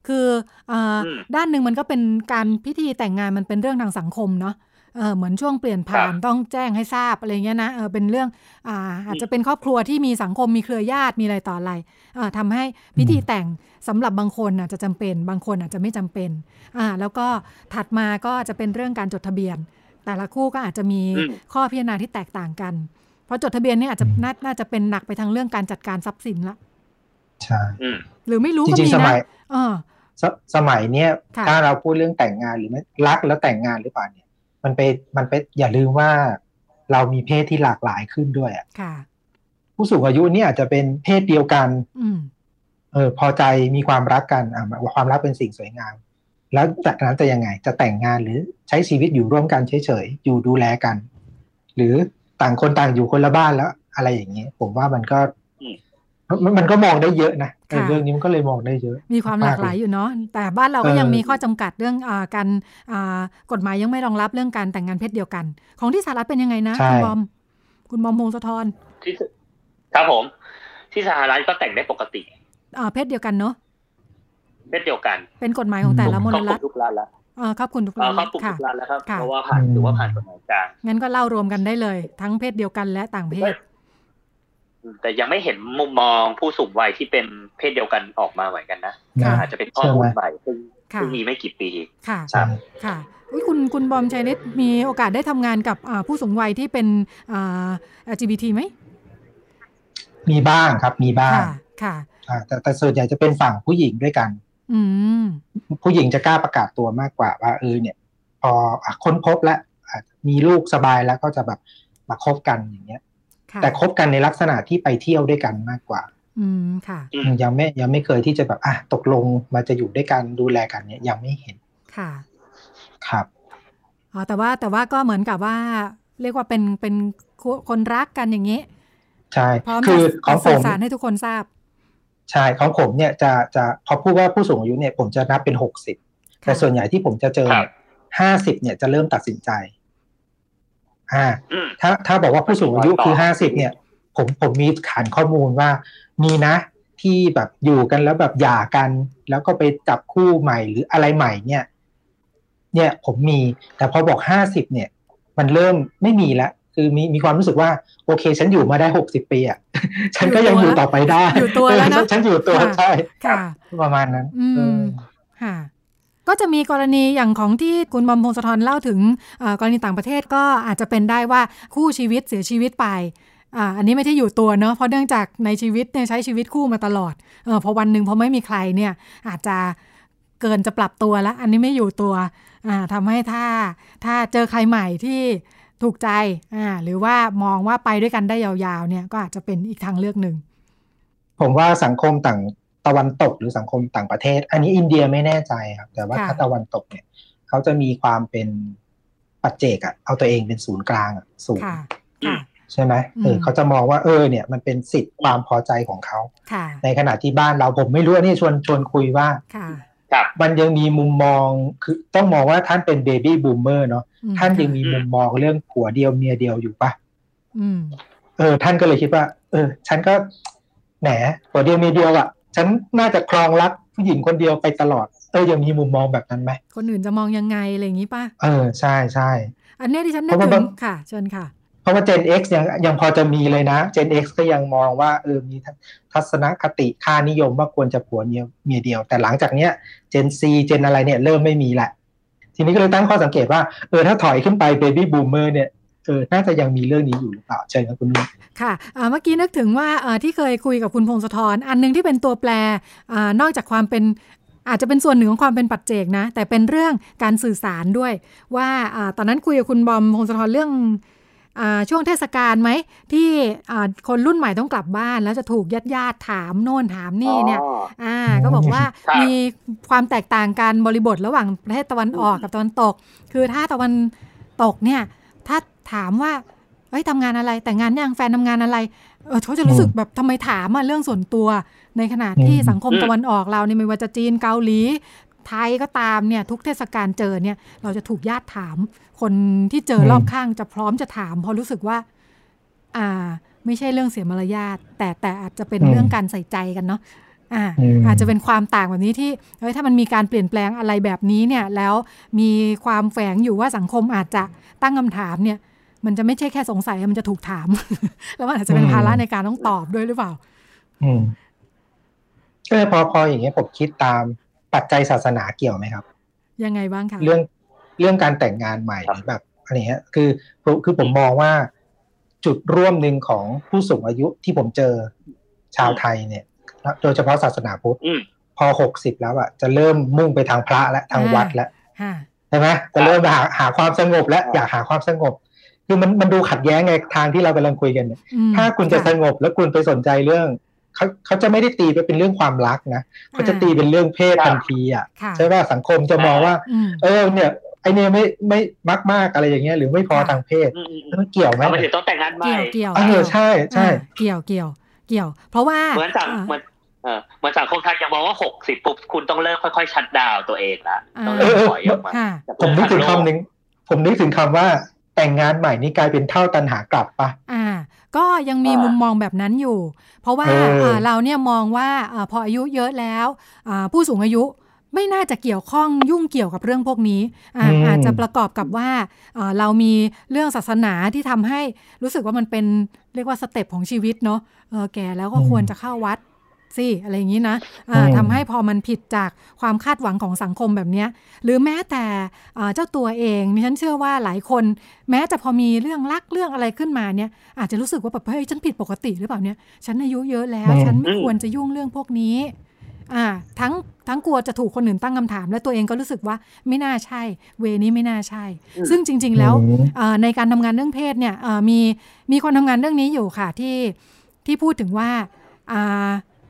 คืออ่าด้านหนึ่งมันก็เป็นการพิธีแต่งงานมันเป็นเรื่องทางสังคมเนาะ เออเหมือนช่วงเปลี่ยนผ่านต้องแจ้งให้ทราบอะไรเงี้ยนะเออเป็นเรื่องอ่าอาจจะเป็นครอบครัวที่มีสังคมมีเครือญาติมีอะไรต่ออะไรอ่าทำให้พิธีแต่งสำหรับบางคนอาจจะจำเป็น บางคนอาจจะไม่จำเป็นอ่าแล้วก็ถัดมาก็จะเป็นเรื่องการจดทะเบียน แต่ละคู่ก็อาจจะมีข้อพิจารณาที่แตกต่างกัน เพราะจดทะเบียนนี่อาจจะน่าจะเป็นหนักไปทางเรื่องการจัดการทรัพย์สินละใช่หรือไม่รู้ก็มีนะสมัยเนี้ยถ้าเราพูดเรื่องแต่งงานหรือไม่รักแล้วแต่งงานหรือเปล่าเนี่ย มันไปมันไปอย่าลืมว่าเรามีเพศที่หลากหลายขึ้นด้วยอะผู้สูงอายุนี่อาจจะเป็นเพศเดียวกันเออ พอใจมีความรักกันอ่าความรักเป็นสิ่งสวยงาม แล้วจากนั้นจะยังไง จะแต่งงานหรือใช้ชีวิตอยู่ร่วมกันเฉยๆอยู่ดูแลกัน หรือต่างคนต่างอยู่คนละบ้านแล้ว อะไรอย่างเงี้ยผมว่ามันก็ มันก็มองได้เยอะนะเรื่องนี้มันก็เลยมองได้เยอะ มีความหลากหลายอยู่เนาะแต่บ้านเราก็ยังมีข้อจำกัดเรื่องอการกฎหมายยังไม่รองรับเรื่องการแต่งงานเพศเดียวกัน ของที่สหรัฐเป็นยังไงนะคุณบอม คุณบอมพงศธรที่ครับผม ที่สหรัฐก็แต่งได้ปกติอ่าเพศเดียวกันเนาะเพศเดียวกัน เป็นกฎหมายของแต่ละมลรัฐทุกรัฐแล้วอ่าครอบคุณทุกรัฐครอบคลุมทุกรัฐแล้วครับเพราะว่าผ่านหรือว่าผ่านกฎหมายกลางงั้นก็เล่ารวมกันได้เลย ทั้งเพศเดียวกันและต่างเพศ แต่ยังไม่เห็นมุมมองผู้สูงวัยที่เป็นเพศเดียวกันออกมาเหมือนกันนะอาจจะเป็นข้อมูลใหม่ซึ่งค่ะเพิ่งมีไม่กี่ปีค่ะใช่ค่ะอุ๊ยคุณคุณบอมชัยนิดมีโอกาสได้ทำงานกับอ่าผู้สูงวัยที่เป็นอ่า LGBT ไหม มีบ้างครับมีบ้างค่ะค่ะอ่าแต่แต่ส่วนใหญ่จะเป็นฝั่งผู้หญิงด้วยกัน อืมผู้หญิงจะกล้าประกาศตัวมากกว่าว่าเออเนี่ย พออะค้นพบแล้วอะมีลูกสบายแล้วก็จะแบบมาคบกันอย่างเงี้ยค่ะ แต่คบกันในลักษณะที่ไปเที่ยวด้วยกันมากกว่า อืมค่ะอืมยังไม่ยังไม่เคยที่จะแบบอะตกลงมาจะอยู่ด้วยกันดูแลกันเนี่ยยังไม่เห็นค่ะครับอ๋อแต่ว่าแต่ว่าก็เหมือนกับว่า เรียกว่าเป็นเป็นคู่คนรักกันอย่างนี้ใช่พร้อมคือจะของผสื่อมสารให้ทุกคนทราบใช่ของผมเนี่ยจะจะพอพูดว่าผู้สูงอายุเนี่ยผมจะนับเป็นหกสิบแต่ส่วนใหญ่ที่ผมจะเจอครับเนี่ยห้าสิบเนี่ยจะเริ่มตัดสินใจ อ่าอืมถ้าถ้าบอกว่าผู้สูงอายุคือต่อห้าสิบเนี่ย ผมผมมีฐานข้อมูลว่า มีนะที่แบบอยู่กันแล้วแบบหย่ากัน แล้วก็ไปจับคู่ใหม่หรืออะไรใหม่เนี่ย เนี่ยผมมี แต่พอบอกห้าสิบเนี่ย มันเริ่มไม่มีแล้วคือมีมีความรู้สึกว่า โอเค ฉันอยู่มาได้หกสิบปีอะฉันก็ยังอยู่ต่อไปได้อยู่ตัวแล้วนะเออฉันอยู่ตัวค่ะใช่ค่ะประมาณนั้น อืมเออค่ะ ก็จะมีกรณีอย่างของที่คุณบอมพงศธรเล่าถึงกรณีต่างประเทศก็อาจจะเป็นได้ว่าคู่ชีวิตเสียชีวิตไปอ่าอันนี้ไม่ใช่อยู่ตัวเนาะเพราะเนื่องจากในชีวิตเนี่ยใช้ชีวิตคู่มาตลอดเออพอวันหนึ่งพอไม่มีใครเนี่ยอาจจะเกินจะปรับตัวแล้ว อันนี้ไม่อยู่ตัวอ่าทำให้ถ้าถ้าเจอใครใหม่ที่ถูกใจอ่าหรือว่ามองว่าไปด้วยกันได้ยาวๆเนี่ยก็อาจจะเป็นอีกทางเลือกหนึ่งผมว่าสังคมต่าง ตะวันตกหรือสังคมต่างประเทศ อันนี้อินเดียไม่แน่ใจครับ แต่ว่าค่ะถ้าตะวันตกเนี่ย เขาจะมีความเป็นปัจเจกอะเอาตัวเองเป็นศูนย์กลางอะสูงค่ะค่ะใช่ไหมเอออืมเขาจะมองว่าเออเนี่ยมันเป็นสิทธิ์ความพอใจของเขาค่ะในขณะที่บ้านเราผมไม่รู้อันนี่ชวนชวนคุยว่าค่ะครับมันยังมีมุมมองคือต้องมองว่าท่านเป็น baby boomer เนาะอืมท่านยังมีมุมมองเรื่องผัวเดียวเมียเดียวอยู่ปะอืมเออ ท่านก็เลยคิดว่า เออ ฉันก็แหมผัวเดียวเมียเดียวอะ่ะ ฉันน่าจะครองรักผู้หญิงคนเดียวไปตลอด เออยังมีมุมมองแบบนั้นไหม คนอื่นจะมองยังไง อะไรอย่างนี้ป่ะ เออ ใช่ใช่อันเนี้ยที่ฉันนึกเพราะถึว่างค่ะ เชิญค่ะ เพราะว่า Gen X ยังยังพอจะมีเลยนะ Gen X ก็ยังมองว่าเออมีทัศนคติค่านิยมว่าควรจะผัวเมียเมียเดียว แต่หลังจากเนี้ย Gen C Gen อะไรเนี่ยเริ่มไม่มีแหละทีนี้ก็เลยตั้งข้อสังเกตว่าเออถ้าถอยขึ้นไป Baby Boomer เนี่ยเออน่าจะยังมีเรื่องนี้อยู่หรือเปล่าเชิญครับคุณนุ่นค่ะอ่าเมื่อกี้นึกถึงว่าเอ่อที่เคยคุยกับคุณพงศธรอันหนึงที่เป็นตัวแปรอานอกจากความเป็นอาจจะเป็นส่วนหนึ่งของความเป็นปัจเจกนะ แต่เป็นเรื่องการสื่อสารด้วย ว่าอาตอนนั้นคุยกับคุณบอมพงศธรเรื่องอาช่วงเทศกาลไหม ที่อ่าคนรุ่นใหม่ต้องกลับบ้าน แล้วจะถูกญาติญาติๆถามโน่นถามนี่เนี่ยอ๋ออ่าก็บอกว่าครับมีความแตกต่างกันบริบทระหว่างประเทศตะวันออกกับตะวันตก คือถ้าตะวันตกเนี่ยถ้า ถามว่าเอ้ยทำงานอะไร แต่งงานยังแฟนทำงานอะไร เออเขาจะรู้สึกแบบทำไมถามอะเรื่องส่วนตัว ในขณะที่อืมสังคมอืมตะวันออกเราเนี่ยไม่ว่าจะจีนเกาหลี ไทยก็ตามเนี่ยทุกเทศกาลเจอเนี่ย เราจะถูกญาติถาม คนที่เจอรอบข้างจะพร้อมจะถาม เพราะรู้สึกว่า อ่า ไม่ใช่เรื่องเสียมารยาทแต่แต่อาจจะเป็นอืมเรื่องการใส่ใจกันเนาะอ่าอืมอาจจะเป็นความต่างแบบนี้ที่เฮ้ยถ้ามันมีการเปลี่ยนแปลงอะไรแบบนี้เนี่ย แล้วมีความแฝงอยู่ว่าสังคมอาจจะตั้งคำถามเนี่ย มันจะไม่ใช่แค่สงสัย มันจะถูกถาม แล้วมันอาจจะเป็นภาระในการต้องตอบด้วยหรือเปล่า อืมก็เลยพอพออย่างเงี้ยผมคิดตามปัจจัยศาสนาเกี่ยวไหมครับ ยังไงบ้างคะเรื่องเรื่องการแต่งงานใหม่ครับหรือแบบอะไรเงี้ยคือคือคือผมมองว่าจุดร่วมหนึ่งของผู้สูงอายุที่ผมเจอชาวไทยเนี่ย โดยเฉพาะศาสนาพุทธอืมพอหกสิบแล้วอะจะเริ่มมุ่งไปทางพระและทางวัดแล้วค่ะใช่ไหมจะเริ่มหาหาความสงบและครับอยากหาความสงบ คือมันมันดูขัดแย้งไงทางที่เรากำลังคุยกันเนี่ยอืมถ้าคุณจะค่ะสงบแล้วคุณไปสนใจเรื่องเขาเขาจะไม่ได้ตีไปเป็นเรื่องความรักนะเขาจะตีเป็นเรื่องเพศครับทันทีอะค่ะใช่ป่ะสังคมจะมองว่าอืมเออเนี่ยไอเนี่ยไม่ไม่มากมากๆอะไรอย่างเงี้ยหรือไม่พอค่ะทางเพศอืมอืมอืแล้วมมันเกี่ยวไหมทำไมถึงต้องแต่งงานใหม่เกี่ยวเกี่ยวเออใช่ใช่อ่าเกี่ยวเกี่ยวเกี่ยว เพราะว่าเหมือนสังอ่าเหมือนเออเหมือนสังคมไทยยังมองว่าหกสิบปุ๊บคุณต้องเริ่มค่อยๆ ชัดดาวน์ตัวเองละอ่าต้องเริ่มถอยออกมาค่ะจากผมนึกถึงเรื่องทาโลคำหนึ่งผมนึกถึงคำว่า แต่งงานใหม่นี่กลายเป็นเฒ่าตัณหากลับปะอ่า ก็ยังมีอ่ามุมุมมองแบบนั้นอยู่ เพราะว่าเอออ่าเราเนี่ยมองว่าอาพออายุเยอะแล้วอ่าผู้สูงอายุไม่น่าจะเกี่ยวข้องยุ่งเกี่ยวกับเรื่องพวกนี้อาอาจจะประกอบกับว่าอ่าเรามีเรื่องศาสนาที่ทำให้รู้สึกว่ามันเป็นเรียกว่า step ของชีวิตเนาะเออแก่แล้วก็ควรจะเข้าวัด สิอะไรอย่างนี้นะทำให้พอมันผิดจากความคาดหวังของสังคมแบบนี้ หรือแม้แต่เจ้าตัวเองนี่ฉันเชื่อว่าหลายคน แม้จะพอมีเรื่องรักเรื่องอะไรขึ้นมาเนี่ย อาจจะรู้สึกว่าแบบเฮ้ยฉันผิดปกติหรือเปล่าเนี่ย ฉันอายุเยอะแล้ว ฉันไม่ควรจะยุ่งเรื่องพวกนี้อ่าทั้งทั้งกลัวจะถูกคนอื่นตั้งคำถาม และตัวเองก็รู้สึกว่าไม่น่าใช่ เวนี้ไม่น่าใช่ ซึ่งจริง ๆ แล้วในการทำงานเรื่องเพศเนี่ยมีมีคนทำงานเรื่องนี้อยู่ค่ะที่ที่พูดถึงว่า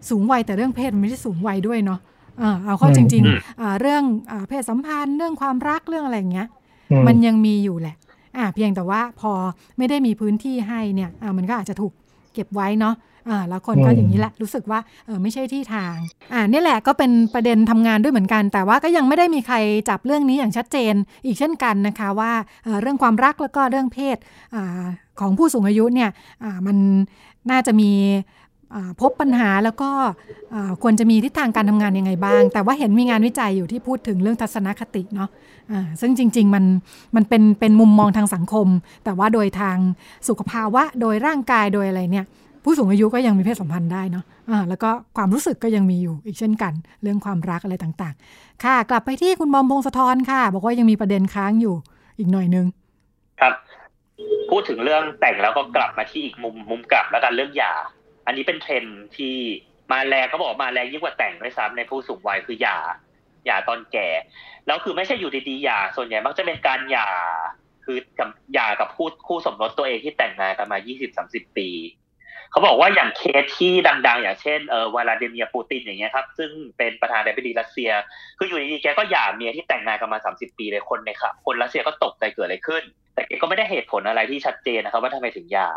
สูงวัยแต่เรื่องเพศมันไม่ได้สูงวัยด้วยเนาะเอาเข้าจริงๆเรื่องเพศสัมพันธ์เรื่องความรักเรื่องอะไรอย่างเงี้ย มันยังมีอยู่แหละอ่าเพียงแต่ว่าพอไม่ได้มีพื้นที่ให้เนี่ยอ่ามันก็อาจจะถูกเก็บไว้เนาะอ่าแล้วคนก็อย่างนี้แหละรู้สึกว่าเออไม่ใช่ที่ทางอ่านี่แหละก็เป็นประเด็นทำงานด้วยเหมือนกัน แต่ว่าก็ยังไม่ได้มีใครจับเรื่องนี้อย่างชัดเจนอีกเช่นกันนะคะว่าเรื่องความรักแล้วก็เรื่องเพศอของผู้สูงอายุเนี่ยมันน่าจะมี พบปัญหาแล้วก็ควรจะมีทิศทางการทำงานยังไงบ้าง แต่ว่าเห็นมีงานวิจัยอยู่ที่พูดถึงเรื่องทัศนคติเนาะะซึ่งจริง ๆ มันมันเป็นเป็นมุมมองทางสังคม แต่ว่าโดยทางสุขภาวะ โดยร่างกายโดยอะไรเนี่ย ผู้สูงอายุก็ยังมีเพศสัมพันธ์ได้เนาะะแล้วก็ความรู้สึกก็ยังมีอยู่อีกเช่นกัน เรื่องความรักอะไรต่างๆ ค่ะ กลับไปที่คุณบอมพงศธรค่ะ บอกว่ายังมีประเด็นค้างอยู่อีกหน่อยนึงครับ พูดถึงเรื่องแต่งแล้วก็กลับมาที่อีกมุมมุมกลับแล้วกันเรื่องหย่า อันนี้เป็นเทรนที่มาแรงเขาบอกมาแรงยิ่งกว่าแต่งด้วยซ้ำในผู้สูงวัยคือหย่าหย่าตอนแก่แล้วคือไม่ใช่อยู่ดีๆหย่าส่วนใหญ่มักจะเป็นการหย่าคือกับหย่ากับคู่คู่สมรสตัวเองที่แต่งงานกันมา 20-30 ปี เขาบอกว่าอย่างเคสที่ดัง ๆ อย่างเช่นเออวลาดิเมียปูตินอย่างเงี้ยครับ ซึ่งเป็นประธานาธิบดีรัสเซีย คืออยู่ดีๆแกก็หย่าเมียที่แต่งงานกันมา 30 ปีเลยคนในค่ะคนรัสเซียก็ตกใจเกิดอะไรขึ้น แต่แกก็ไม่ได้เหตุผลอะไรที่ชัดเจนนะครับ ว่าทำไมถึงหย่า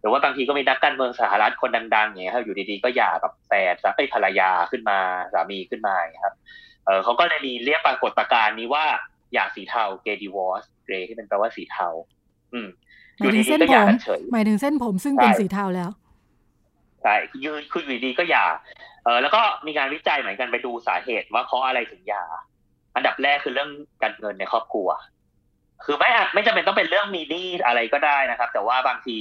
หรือว่าบางทีก็มีนักการเมืองสหรัฐคนดัง ๆอย่างเงี้ยครับอยู่ดีๆก็หย่ากับแฟนเอ้ภรรยาขึ้นมาสามีขึ้นมาครับเออเขาก็เลยมีเรียกปรากฏการณ์นี้ว่าหย่าสีเทาเกดีวอสเกรที่เป็นแปลว่าสีเทา อืมหมายถึงเส้นผมหมายถึงเส้นผมซึ่งเป็นสีเทาแล้ว ใช่ยืนคืออยู่ดีก็หย่าเออแล้วก็มีการวิจัยเหมือนกันไปดูสาเหตุว่าเพราะอะไรถึงหย่า อันดับแรกคือเรื่องการเงินในครอบครัว คือไม่ไม่จำเป็นต้องเป็นเรื่องมีหนี้อะไรก็ได้นะครับ แต่ว่าบางที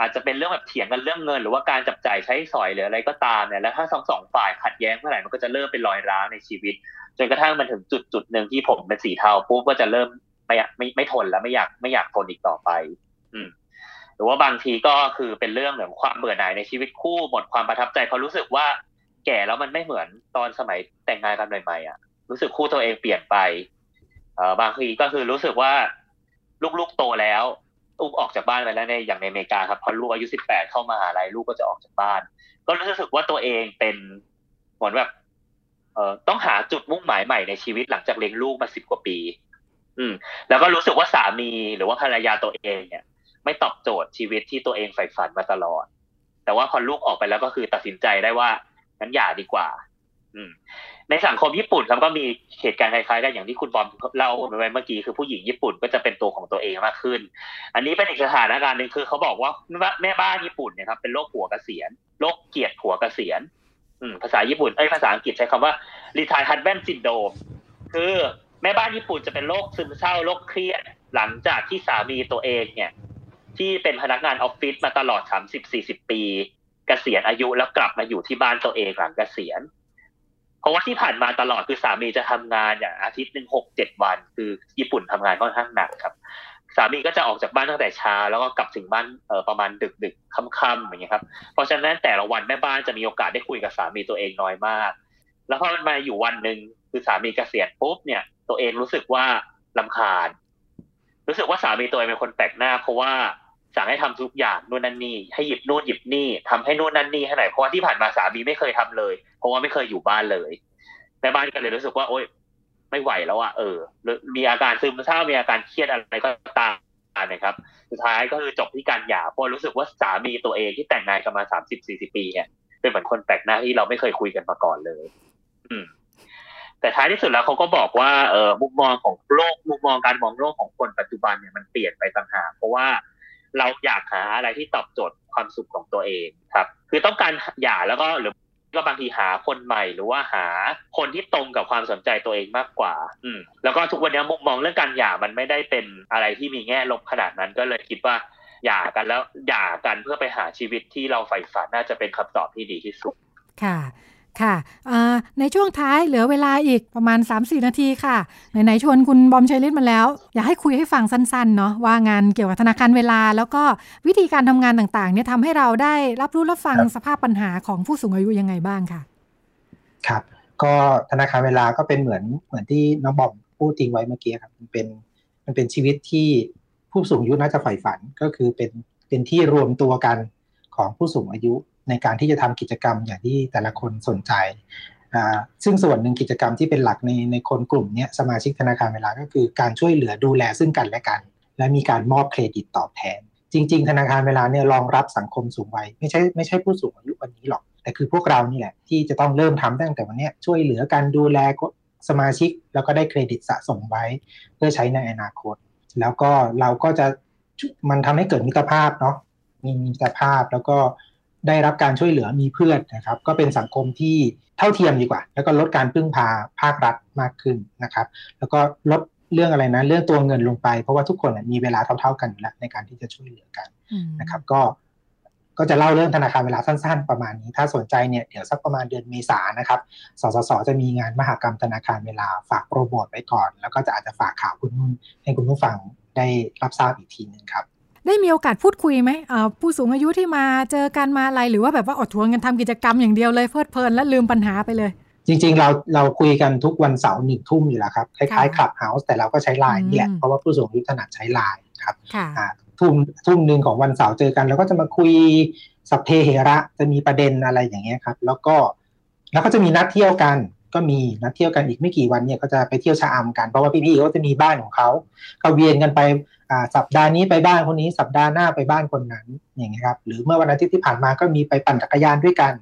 อาจจะเป็นเรื่องแบบเถียงกันเรื่องเงิน หรือว่าการจับจ่ายใช้สอยหรืออะไรก็ตามเนี่ยแล้วถ้าสองสองฝ่ายขัดแย้งเมื่อไหร่มันก็จะเริ่มเป็นรอยร้าวในชีวิต จนกระทั่งมันถึงจุดจุดหนึ่งที่ผมเป็นสีเทาปุ๊บก็จะเริ่มไม่ไม่ไม่ทนแล้วไม่อยากไม่อยากทนอีกต่อไป อืม หรือว่าบางทีก็คือเป็นเรื่องเหมือนความเบื่อหน่ายในชีวิตคู่หมดความประทับใจเขารู้สึกว่าแก่แล้วมันไม่เหมือนตอนสมัยแต่งงานกันใหม่ๆอะรู้สึกคู่ตัวเองเปลี่ยนไปเออบางทีก็คือรู้สึกว่าลูกๆโตแล้วลูกออกจากบ้านไปแล้วในอย่างในอเมริกาครับพอลูกอายุสิบแปดเข้ามาอะไรลูกก็จะออกจากบ้าน ก็รู้สึกว่าตัวเองเป็นเหมือนแบบเอ่อต้องหาจุดมุ่งหมายใหม่ในชีวิตหลังจากเลี้ยงลูกมาสิบกว่าปี อืม แล้วก็รู้สึกว่าสามีหรือว่าภรรยาตัวเองเนี่ย ไม่ตอบโจทย์ชีวิตที่ตัวเองใฝ่ฝันมาตลอด แต่ว่าพอลูกออกไปแล้วก็คือตัดสินใจได้ว่างั้นอย่าดีกว่า อืม ในสังคมญี่ปุ่นครับก็มีเหตุการณ์คล้ายๆกันอย่างที่คุณบอมเล่าไปเมื่อกี้คือผู้หญิงญี่ปุ่นก็จะเป็นตัวของตัวเองมากขึ้น อันนี้เป็นอีกสถานการณ์หนึ่งคือเขาบอกว่าแม่บ้านญี่ปุ่นเนี่ยครับเป็นโรคผัวเกษียณโรคเกียรติผัวเกษียณภาษาญี่ปุ่นเอ้ยภาษาอังกฤษใช้คำว่า retire husband syndrome คือแม่บ้านญี่ปุ่นจะเป็นโรคซึมเศร้าโรคเครียด หลังจากที่สามีตัวเองเนี่ย ที่เป็นพนักงานออฟฟิศมาตลอด30-40ปีกเกษียณอายุแล้วกลับมาอยู่ที่บ้านตัวเองหลังเกษียณ เพราะว่าที่ผ่านมาตลอดคือสามีจะทำงานอย่างอาทิตย์หนึ่งหกเจ็ดวัน คือญี่ปุ่นทำงานค่อนข้างหนักครับ สามีก็จะออกจากบ้านตั้งแต่เช้าแล้วก็กลับถึงบ้านเออประมาณดึกดึกค่ำๆอย่างเงี้ยครับ เพราะฉะนั้นแต่ละวันแม่บ้านจะมีโอกาสได้คุยกับสามีตัวเองน้อยมาก แล้วพอมันมาอยู่วันหนึ่งคือสามีเกษียณปุ๊บเนี่ย ตัวเองรู้สึกว่าลาคาญรู้สึกว่าสามีตัวเองเป็นคนแปลกหน้า เพราะว่า สั่งให้ทำทุกอย่างนู่นนั่นนี่ให้หยิบนู่นหยิบนี่ทำให้นู่นนั่นนี่ให้หน่อยเพราะว่าที่ผ่านมาสามีไม่เคยทำเลย เพราะว่าไม่เคยอยู่บ้านเลยแม่บ้านก็เลยรู้สึกว่า โอ๊ยไม่ไหวแล้วอะเออมีอาการซึมเศร้ามีอาการเครียดอะไรก็ตามนะครับ สุดท้ายก็คือจบที่การหย่าเพราะรู้สึกว่าสามีตัวเองที่แต่งงานกันมาสามสิบสี่สิบปีเนี่ยเป็นเหมือนคนแปลกหน้าที่เราไม่เคยคุยกันมาก่อนเลย อืม แต่ท้ายที่สุดแล้วเขาก็บอกว่าเออมุมมองของโลกมุมมองการมองโลกของคนปัจจุบันเนี่ยมันเปลี่ยนไปต่างหากเพราะว่า เราอยากหาอะไรที่ตอบโจทย์ความสุขของตัวเองครับ คือต้องการหย่าแล้วก็หรือก็บางทีหาคนใหม่หรือว่าหาคนที่ตรงกับความสนใจตัวเองมากกว่า อืมแล้วก็ทุกวันนี้มุมมองเรื่องการหย่ามันไม่ได้เป็นอะไรที่มีแง่ลบขนาดนั้นก็เลยคิดว่าหย่ากันแล้วหย่ากันเพื่อไปหาชีวิตที่เราใฝ่ฝันน่าจะเป็นคำตอบที่ดีที่สุด ค่ะ ค่ะในช่วงท้ายเหลือเวลาอีกประมาณ 3-4 นาทีค่ะ ไหนๆชวนคุณบอมชัยฤทธิ์มาแล้ว อยากให้คุยให้ฟังสั้นๆเนาะว่างานเกี่ยวกับธนาคารเวลา แล้วก็วิธีการทำงานต่างๆเนี่ยทำให้เราได้รับรู้รับฟังสภาพปัญหาของผู้สูงอายุยังไงบ้างค่ะ ครับ ก็ธนาคารเวลาก็เป็นเหมือนเหมือนที่น้องบอมพูดทิ้งไว้เมื่อกี้ครับมันเป็นมันเป็นชีวิตที่ผู้สูงอายุน่าจะใฝ่ฝันก็คือเป็นเป็นที่รวมตัวกันของผู้สูงอายุ ในการที่จะทำกิจกรรมอย่างที่แต่ละคนสนใจ ซึ่งส่วนหนึ่งกิจกรรมที่เป็นหลักในในคนกลุ่มนี้สมาชิกธนาคารเวลาก็คือการช่วยเหลือดูแลซึ่งกันและกัน และมีการมอบเครดิตตอบแทน จริง ๆ ธนาคารเวลาเนี่ยรองรับสังคมสูงวัยไม่ใช่ไม่ใช่ผู้สูงอายุวันนี้หรอก แต่คือพวกเรานี่แหละที่จะต้องเริ่มทำตั้งแต่วันนี้ช่วยเหลือการดูแลสมาชิกแล้วก็ได้เครดิตสะสมไว้ เพื่อใช้ในอนาคต แล้วก็เราก็จะมันทำให้เกิดมิตรภาพเนาะมีมิตรภาพแล้วก็ ได้รับการช่วยเหลือมีเพื่อนนะครับ ก็เป็นสังคมที่เท่าเทียมดีกว่า แล้วก็ลดการพึ่งพาภาครัฐมากขึ้นนะครับ แล้วก็ลดเรื่องอะไรนะเรื่องตัวเงินลงไป เพราะว่าทุกคนมีเวลาเท่า ๆกันอยู่แล้วในการที่จะช่วยเหลือกันนะครับ ก็ก็จะเล่าเรื่องธนาคารเวลาสั้นๆประมาณนี้ ถ้าสนใจเนี่ยเดี๋ยวสักประมาณเดือนเมษานะครับ สสส จะมีงานมหกรรมธนาคารเวลาฝากโปรโมทไว้ก่อน แล้วก็จะอาจจะฝากข่าวคุณนุ่นให้คุณผู้ฟังได้รับทราบอีกทีหนึ่งครับ ได้มีโอกาสพูดคุยไหมผู้สูงอายุที่มาเจอกันมาอะไรหรือว่าแบบว่าอดทนกันทำกิจกรรมอย่างเดียวเลยเพลิดเพลินและลืมปัญหาไปเลย จริง ๆ เราเราคุยกันทุกวันเสาร์หนึ่งทุ่มอยู่แล้วครับคล้ายๆ Clubhouse แต่เราก็ใช้ไลน์นี่แหละเพราะว่าผู้สูงอายุถนัดใช้ไลน์ครับทุ่มทุ่มหนึ่งของวันเสาร์เจอกันแล้วก็จะมาคุยสัพเพเหระจะมีประเด็นอะไรอย่างเงี้ยครับ แล้วก็แล้วก็จะมีนัดเที่ยวกันก็มีนัดเที่ยวกันอีกไม่กี่วันเนี่ยก็จะไปเที่ยวชะอำกันเพราะว่าพี่ๆก็จะมีบ้านของเขาเขาเวียนกันไป สัปดาห์นี้ไปบ้านคนนี้สัปดาห์หน้าไปบ้านคนนั้นอย่างเงี้ยครับหรือเมื่อวันอาทิตย์ที่ผ่านมาก็มีไปปั่นจักรยานด้วยกัน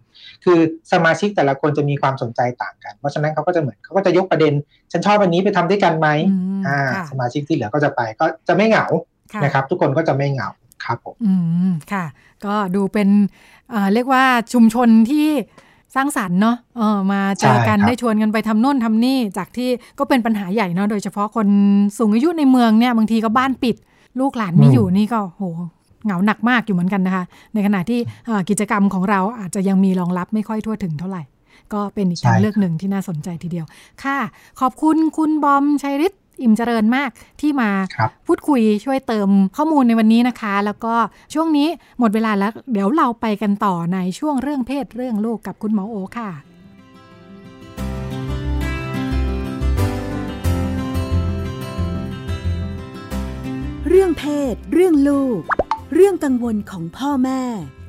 คือสมาชิกแต่ละคนจะมีความสนใจต่างกัน เพราะฉะนั้นเขาก็จะเหมือนเขาก็จะยกประเด็น ฉันชอบวันนี้ไปทำด้วยกันไหมอ่า สมาชิกที่เหลือก็จะไปก็จะไม่เหงานะครับ ทุกคนก็จะไม่เหงาครับผมอืมค่ะ ก็ดูเป็นเรียกว่าชุมชนที่ สร้างสรรค์เนาะเออมาเจอกันได้ชวนกันไปทำโน่นทำนี่ จากที่ก็เป็นปัญหาใหญ่เนาะโดยเฉพาะคนสูงอายุในเมืองเนี่ยบางทีก็บ้านปิด ลูกหลานไม่อยู่นี่ก็โหเหงาหนักมากอยู่เหมือนกันนะคะ ในขณะที่กิจกรรมของเราอาจจะยังมีรองรับไม่ค่อยทั่วถึงเท่าไหร่ ก็เป็นอีกทางเลือกหนึ่งที่น่าสนใจทีเดียว ค่ะ ขอบคุณคุณบอมชัยฤทธิ์ อิ่มเจริญมากที่มาพูดคุยช่วยเติมข้อมูลในวันนี้นะคะ แล้วก็ช่วงนี้หมดเวลาแล้ว เดี๋ยวเราไปกันต่อในช่วงเรื่องเพศเรื่องลูกกับคุณหมอโอค่ะเรื่องเพศ เรื่องลูก เรื่องกังวลของพ่อแม่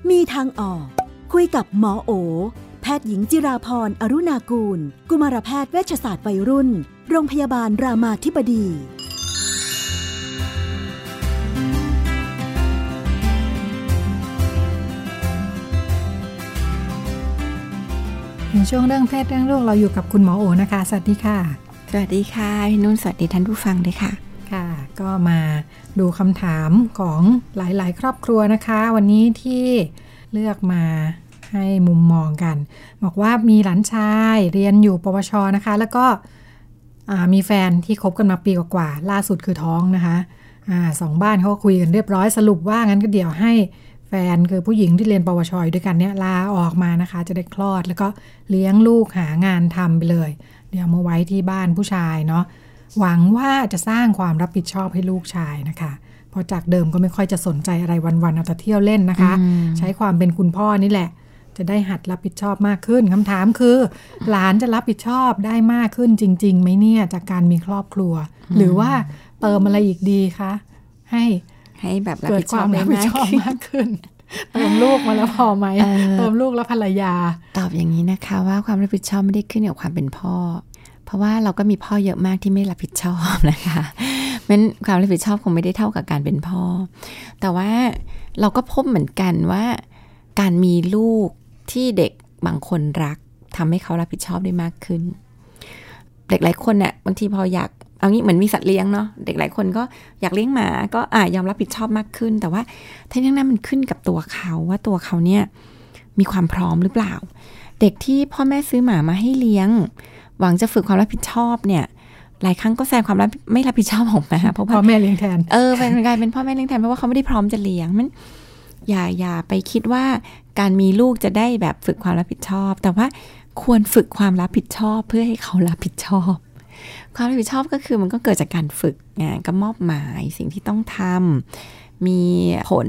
มีทางออก คุยกับหมอโอ แพทย์หญิงจิราพรอรุณากูล กุมารแพทย์เวชศาสตร์วัยรุ่น โรงพยาบาลรามาธิบดี ในช่วงเรื่องเพศเรื่องลูกเราอยู่กับคุณหมอโอนะคะ สวัสดีค่ะ สวัสดีค่ะพี่นุ่นสวัสดีท่านผู้ฟังด้วยค่ะ ค่ะ ก็มาดูคำถามของหลายๆ ครอบครัวนะคะ วันนี้ที่เลือกมา ให้มุมมองกัน บอกว่ามีหลานชายเรียนอยู่ปวชนะคะ แล้วก็มีแฟนที่คบกันมาปีกว่าๆล่าสุดคือท้องนะคะอสองบ้านเขาคุยกันเรียบร้อยสรุปว่างั้นก็เดี๋ยวให้แฟนคือผู้หญิงที่เรียนปวชด้วยกันเนี่ยลาออกมานะคะ จะได้คลอดแล้วก็เลี้ยงลูกหางานทำไปเลย เดี๋ยวมาไว้ที่บ้านผู้ชายเนาะหวังว่าจะสร้างความรับผิดชอบให้ลูกชายนะคะเพราะจากเดิมก็ไม่ค่อยจะสนใจอะไรวันๆเอาแต่เที่ยวเล่นนะคะ ใช้ความเป็นคุณพ่อนี่แหละ จะได้หัดรับผิดชอบมากขึ้นคำถามคือ หลานจะรับผิดชอบได้มากขึ้นจริงๆไหมเนี่ยจากการมีครอบครัว หรือว่าเติมอะไรอีกดีคะให้ให้แบบเกิดความรับผิดชอบมากขึ้นเติมลูกมาแล้วพอไหมเติมลูกแล้วภรรยา ตอบอย่างนี้นะคะ ว่าความรับผิดชอบไม่ได้ขึ้นกับความเป็นพ่อ เพราะว่าเราก็มีพ่อเยอะมากที่ไม่รับผิดชอบนะคะมันความรับผิดชอบคงไม่ได้เท่ากับการเป็นพ่อ แต่ว่าเราก็พบเหมือนกันว่าการมีลูก ที่เด็กบางคนรักทำให้เขารับผิดชอบได้มากขึ้น เด็กหลายคนเนี่ยบางทีพออยากเอางี้เหมือนมีสัตว์เลี้ยงเนาะเด็กหลายคนก็อยากเลี้ยงหมาก็อ่ายอมรับผิดชอบมากขึ้น แต่ว่าทั้งนี้นั้นมันขึ้นกับตัวเขาว่าตัวเขาเนี่ยมีความพร้อมหรือเปล่า เด็กที่พ่อแม่ซื้อหมามาให้เลี้ยง หวังจะฝึกความรับผิดชอบเนี่ยหลายครั้งก็แสดงความรับไม่รับผิดชอบออกมาเพราะพ่อแม่เลี้ยงแทนเออเป็นกลายเป็นพ่อแม่เลี้ยงแทนเพราะว่าเขาไม่ได้พร้อมจะเลี้ยงมันอย่าอย่าไปคิดว่า การมีลูกจะได้แบบฝึกความรับผิดชอบ แต่ว่าควรฝึกความรับผิดชอบเพื่อให้เขารับผิดชอบ ความรับผิดชอบก็คือมันก็เกิดจากการฝึกไงก็มอบหมายสิ่งที่ต้องทำมีผล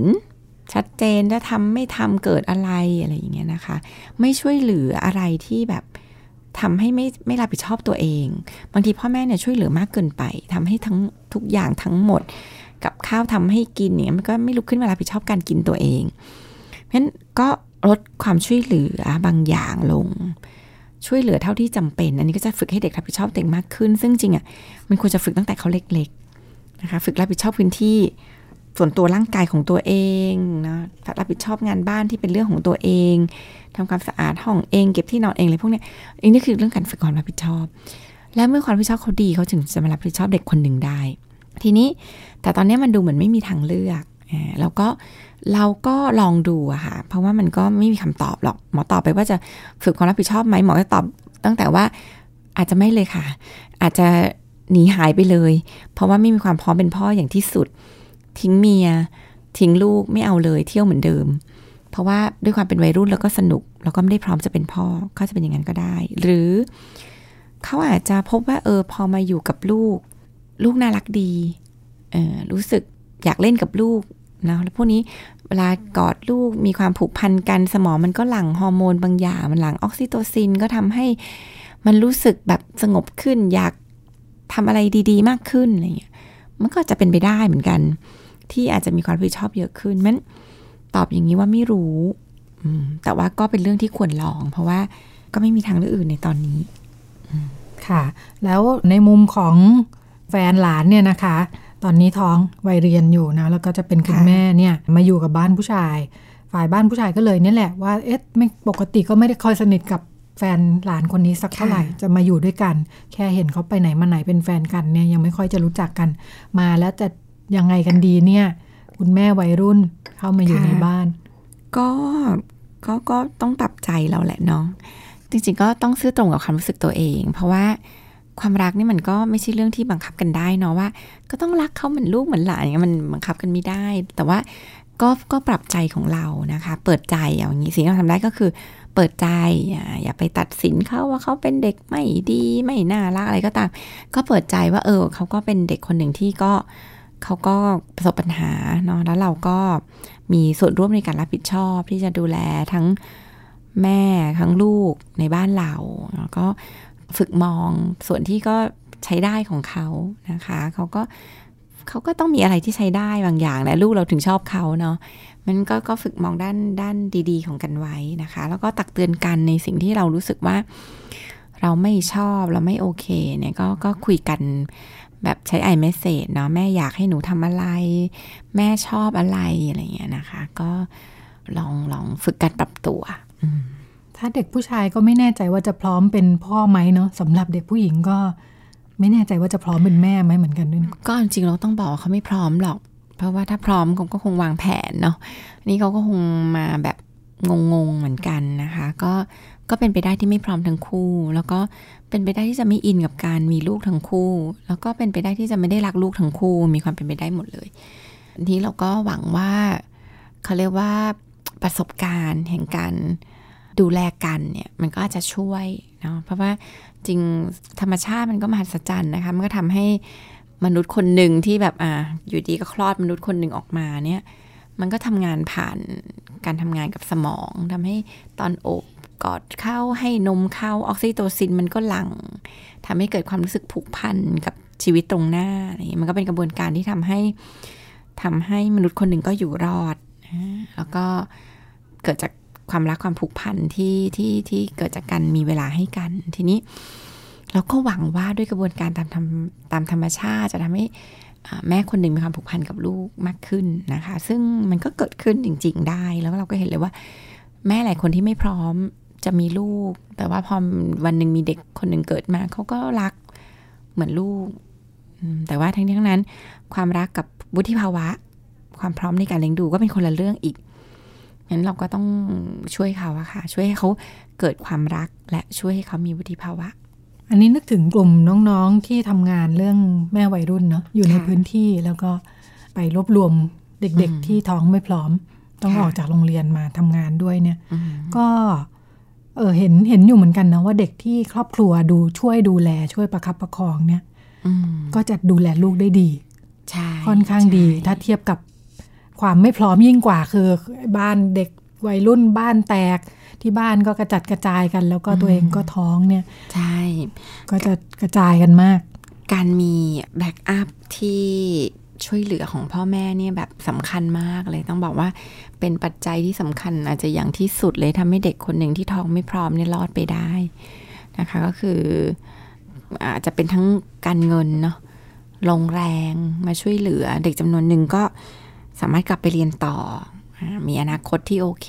ชัดเจนถ้าทำไม่ทำเกิดอะไรอะไรอย่างเงี้ยนะคะ ไม่ช่วยเหลืออะไรที่แบบทำให้ไม่ไม่รับผิดชอบตัวเอง บางทีพ่อแม่เนี่ยช่วยเหลือมากเกินไปทำให้ทั้งทุกอย่างทั้งหมด กับข้าวทำให้กินเนี่ยมันก็ไม่ลุกขึ้นมารับผิดชอบการกินตัวเอง เพราะฉะนั้น ก็ลดความช่วยเหลือบางอย่างลง ช่วยเหลือเท่าที่จำเป็น อันนี้ก็จะฝึกให้เด็กรับผิดชอบตัวเองมากขึ้น ซึ่งจริงอะมันควรจะฝึกตั้งแต่เขาเล็กๆนะคะฝึกรับผิดชอบพื้นที่ส่วนตัวร่างกายของตัวเองนะรับผิดชอบงานบ้านที่เป็นเรื่องของตัวเองทำความสะอาดห้องเองเก็บที่นอนเองอะไรพวกเนี้ยอันนี้คือเรื่องการฝึกความรับผิดชอบ และเมื่อความรับผิดชอบเขาดีเขาถึงจะมารับผิดชอบเด็กคนหนึ่งได้ ทีนี้แต่ตอนนี้มันดูเหมือนไม่มีทางเลือก แล้วก็เราก็ลองดูอะค่ะ เพราะว่ามันก็ไม่มีคำตอบหรอก หมอตอบไปว่าจะฝึกความรับผิดชอบไหมหมอจะตอบตั้งแต่ว่าอาจจะไม่เลยค่ะ อาจจะหนีหายไปเลย เพราะว่าไม่มีความพร้อมเป็นพ่ออย่างที่สุด ทิ้งเมีย ทิ้งลูกไม่เอาเลยเที่ยวเหมือนเดิม เพราะว่าด้วยความเป็นวัยรุ่นแล้วก็สนุก แล้วก็ไม่ได้พร้อมจะเป็นพ่อเขาจะเป็นอย่างนั้นก็ได้ หรือเขาอาจจะพบว่าเออพอมาอยู่กับลูก ลูกน่ารักดีเออรู้สึกอยากเล่นกับลูก นะแล้วพวกนี้เวลากอดลูกมีความผูกพันกันสมองมันก็หลั่งฮอร์โมนบางอย่างมันหลั่งออกซิโตซินก็ทำให้มันรู้สึกแบบสงบขึ้น อยากทำอะไรดีๆ มากขึ้นอะไรเงี้ยมันก็จะเป็นไปได้เหมือนกัน ที่อาจจะมีความรับผิดชอบเยอะขึ้นมันตอบอย่างนี้ว่าไม่รู้แต่ว่าก็เป็นเรื่องที่ควรลอง เพราะว่าก็ไม่มีทางเลือกอื่นในตอนนี้ค่ะ แล้วในมุมของแฟนหลานเนี่ยนะคะ ตอนนี้ท้องวัยเรียนอยู่นะแล้วก็จะเป็นคุณแม่เนี่ยมาอยู่กับบ้านผู้ชาย ฝ่ายบ้านผู้ชายก็เลยนี่แหละว่าเอ๊ะไม่ปกติก็ไม่ได้คอยสนิทกับแฟนหลานคนนี้สักเท่าไหร่จะมาอยู่ด้วยกัน แค่เห็นเขาไปไหนมาไหนเป็นแฟนกันเนี่ยยังไม่ค่อยจะรู้จักกัน มาแล้วจะยังไงกันดีเนี่ย คุณแม่วัยรุ่นเข้ามาอยู่ในบ้าน ก็ก็ก็ต้องปรับใจเราแหละน้องจริงๆก็ต้องซื่อตรงกับความรู้สึกตัวเอง เพราะว่า ความรักนี่มันก็ไม่ใช่เรื่องที่บังคับกันได้เนาะว่า ก็ต้องรักเขาเหมือนลูกเหมือนหลานอย่างเงี้ยมันบังคับกันไม่ได้ แต่ว่าก็ก็ปรับใจของเรานะคะ เปิดใจอย่างนี้สิ่งที่เราทำได้ก็คือ เปิดใจอย่าไปตัดสินเขาว่าเขาเป็นเด็กไม่ดีไม่น่ารักอะไรก็ตาม ก็เปิดใจว่าเออเขาก็เป็นเด็กคนหนึ่งที่ก็เขาก็ประสบปัญหาเนาะแล้วเราก็มีส่วนร่วมในการรับผิดชอบที่จะดูแลทั้งแม่ทั้งลูกในบ้านเราแล้วก็ ฝึกมองส่วนที่ก็ใช้ได้ของเขานะคะ เขาก็เขาก็ต้องมีอะไรที่ใช้ได้บางอย่างแหละลูกเราถึงชอบเขาเนาะมันก็ก็ฝึกมองด้านด้านดีๆ ของกันไว้นะคะ แล้วก็ตักเตือนกันในสิ่งที่เรารู้สึกว่า เราไม่ชอบเราไม่โอเคเนี่ยก็ก็คุยกันแบบใช้ไอเมสเซจเนาะแม่อยากให้หนูทำอะไร แม่ชอบอะไรอะไรเงี้ยนะคะ ก็ลองลองฝึกการปรับตัว ถ้าเด็กผู้ชายก็ไม่แน่ใจว่าจะพร้อมเป็นพ่อไหมเนาะสำหรับเด็กผู้หญิงก็ไม่แน่ใจว่าจะพร้อมเป็นแม่ไหมเหมือนกันด้วยก็จริงเราต้องบอกว่าเขาไม่พร้อมหรอก เพราะว่าถ้าพร้อมเขาก็คงวางแผนเนาะนี่เขาก็คงมาแบบงงๆเหมือนกันนะคะ ก็ก็เป็นไปได้ที่ไม่พร้อมทั้งคู่ แล้วก็เป็นไปได้ที่จะไม่อินกับการมีลูกทั้งคู่ แล้วก็เป็นไปได้ที่จะไม่ได้รักลูกทั้งคู่ มีความเป็นไปได้หมดเลยทีนี้เราก็หวังว่าเขาเรียกว่าประสบการณ์แห่งการ ดูแลกันเนี่ยมันก็อาจจะช่วยเนาะเพราะว่าจริงธรรมชาติมันก็มหัศจรรย์นะคะ มันก็ทำให้มนุษย์คนหนึ่งที่แบบอ่าอยู่ดีก็คลอดมนุษย์คนหนึ่งออกมาเนี่ย มันก็ทำงานผ่านการทำงานกับสมองทำให้ตอนอบกอดเข้าให้นมเข้าออกซิโตซินมันก็หลัง่งทำให้เกิดความรู้สึกผูกพันกับชีวิตตรงหน้าอะไรอย่างนี้มันก็เป็นกระบวนการที่ทำให้ทำให้มนุษย์คนหนึ่งก็อยู่รอด แล้วก็เกิดจาก ความรักความผูกพันที่ที่ที่เกิดจากการมีเวลาให้กัน ทีนี้เราก็หวังว่าด้วยกระบวนการตามทำตามธรรมชาติจะทำให้แม่คนหนึ่งมีความผูกพันกับลูกมากขึ้นนะคะ ซึ่งมันก็เกิดขึ้นจริง ๆ ได้แล้วเราก็เห็นเลยว่า แม่หลายคนที่ไม่พร้อมจะมีลูก แต่ว่าพอวันหนึ่งมีเด็กคนหนึ่งเกิดมาเขาก็รักเหมือนลูก แต่ว่าทั้งนี้ทั้งนั้น ความรักกับวุฒิภาวะ ความพร้อมในการเลี้ยงดูก็เป็นคนละเรื่องอีก งั้นเราก็ต้องช่วยเขาอะค่ะ ช่วยให้เขาเกิดความรักและช่วยให้เขามีวุฒิภาวะ อันนี้นึกถึงกลุ่มน้องๆที่ทำงานเรื่องแม่วัยรุ่นเนาะอยู่ในพื้นที่แล้วก็ไปรวบรวมเด็กๆ ที่ท้องไม่พร้อม ต้องค่ะออกจากโรงเรียนมาทำงานด้วยเนี่ยอืมก็เออเห็นเห็นอยู่เหมือนกันนะว่าเด็กที่ครอบครัวดูช่วยดูแลช่วยประคับประคองเนี่ยอืมก็จะดูแลลูกได้ดีใช่ค่อนข้างดีใช่ถ้าเทียบกับ ความไม่พร้อมยิ่งกว่าคือบ้านเด็กวัยรุ่นบ้านแตกที่บ้านก็กระจัดกระจายกัน แล้วก็ตัวเองก็ท้องเนี่ยใช่ก็จะกระจายกันมาก การมี back up ที่ช่วยเหลือของพ่อแม่เนี่ยแบบสำคัญมากเลยต้องบอกว่าเป็นปัจจัยที่สำคัญอาจจะอย่างที่สุดเลยทำให้เด็กคนหนึ่งที่ท้องไม่พร้อมเนี่ยรอดไปได้นะคะ ก็คืออาจจะเป็นทั้งการเงินเนาะลงแรงมาช่วยเหลือ เด็กจำนวนหนึ่งก็ สามารถกลับไปเรียนต่ออ่ามีอนาคตที่โอเค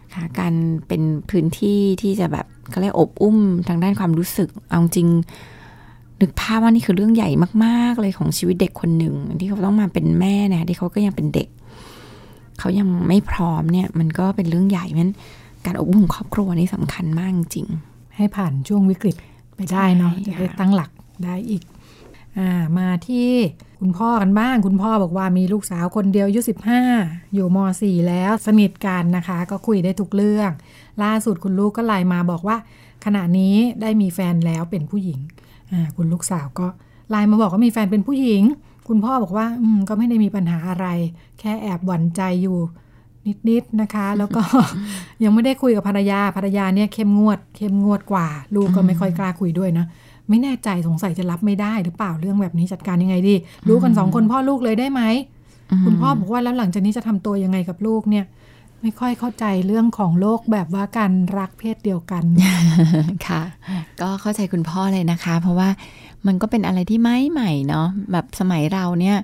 นะคะการเป็นพื้นที่ที่จะแบบเขาเรียกอบอุ้มทางด้านความรู้สึก เอาจริง นึกภาพว่านี่คือเรื่องใหญ่มากๆเลยของชีวิตเด็กคนหนึ่ง ที่เขาต้องมาเป็นแม่เนี่ยที่เขาก็ยังเป็นเด็ก เขายังไม่พร้อมเนี่ย มันก็เป็นเรื่องใหญ่มันการอบอุ้มของครอบครัวนี่สำคัญมากจริง ให้ผ่านช่วงวิกฤตไปได้เนาะใช่จะได้ค่ะตั้งหลักได้อีกอ่า มาที่คุณพ่อกันบ้าง คุณพ่อบอกว่ามีลูกสาวคนเดียวอายุสิบห้าอยู่มสี่แล้วสนิทกันนะคะ ก็คุยได้ทุกเรื่อง ล่าสุดคุณลูกก็ไลน์มาบอกว่า ขณะนี้ได้มีแฟนแล้วเป็นผู้หญิง คุณลูกสาวก็ไลน์มาบอกว่ามีแฟนเป็นผู้หญิง คุณพ่อบอกว่าอืมก็ไม่ได้มีปัญหาอะไร แค่แอบหวั่นใจอยู่นิดๆนะคะ แล้วก็ยังไม่ได้คุยกับภรรยาภรรยาเนี่ยเข้มงวด เข้มงวดกว่า ลูกก็ไม่ค่อยกล้าคุยด้วยนะ ไม่แน่ใจสงสัยจะรับไม่ได้หรือเปล่าเรื่องแบบนี้จัดการยังไงดี รู้กันสองคนพ่อลูกเลยได้ไหมๆคุณพ่อบอกว่าแล้วหลังจากนี้จะทำตัวยังไงกับลูกเนี่ย ไม่ค่อยเข้าใจเรื่องของโลกแบบว่าการรักเพศเดียวกันค่ะ ก็เข้าใจคุณพ่อเลยนะคะ เพราะว่ามันก็เป็นอะไรที่ไม่ใหม่เนาะแบบสมัยเราเนี่ย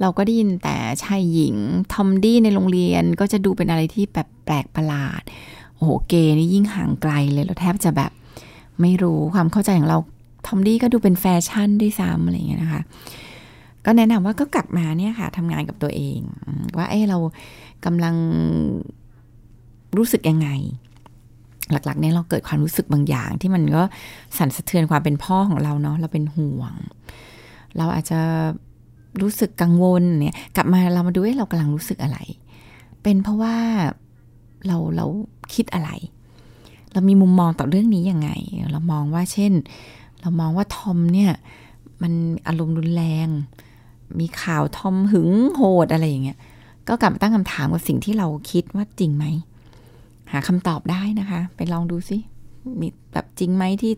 เราก็ได้ยินแต่ชายหญิงทอมดี้ในโรงเรียนก็จะดูเป็นอะไรที่แบบแปลกประหลาดโอ้โหเกย์นี่ยิ่งห่างไกลเลยเราแทบจะแบบไม่รู้ความเข้าใจของเรา ทอมดี้ก็ดูเป็นแฟชั่นด้วยซ้ำอะไรอย่างเงี้ยนะคะ ก็แนะนำว่าก็กลับมาเนี่ยค่ะทำงานกับตัวเอง ว่าเอ้เรากำลังรู้สึกยังไง หลักๆเนี่ยเราเกิดความรู้สึกบางอย่าง ที่มันก็สั่นสะเทือนความเป็นพ่อของเราเนาะเราเป็นห่วง เราอาจจะรู้สึกกังวลเนี่ยกลับมาเรามาดูว่าเรากำลังรู้สึกอะไร เป็นเพราะว่าเราเราคิดอะไร เรามีมุมมองต่อเรื่องนี้ยังไง เรามองว่าเช่น เรามองว่าทอมเนี่ยมันอารมณ์รุนแรง มีข่าวทอมหึงโหดอะไรอย่างเงี้ย ก็กลับมาตั้งคำถามกับสิ่งที่เราคิดว่าจริงไหม หาคำตอบได้นะคะ ไปลองดูสิมีแบบจริงไหมที่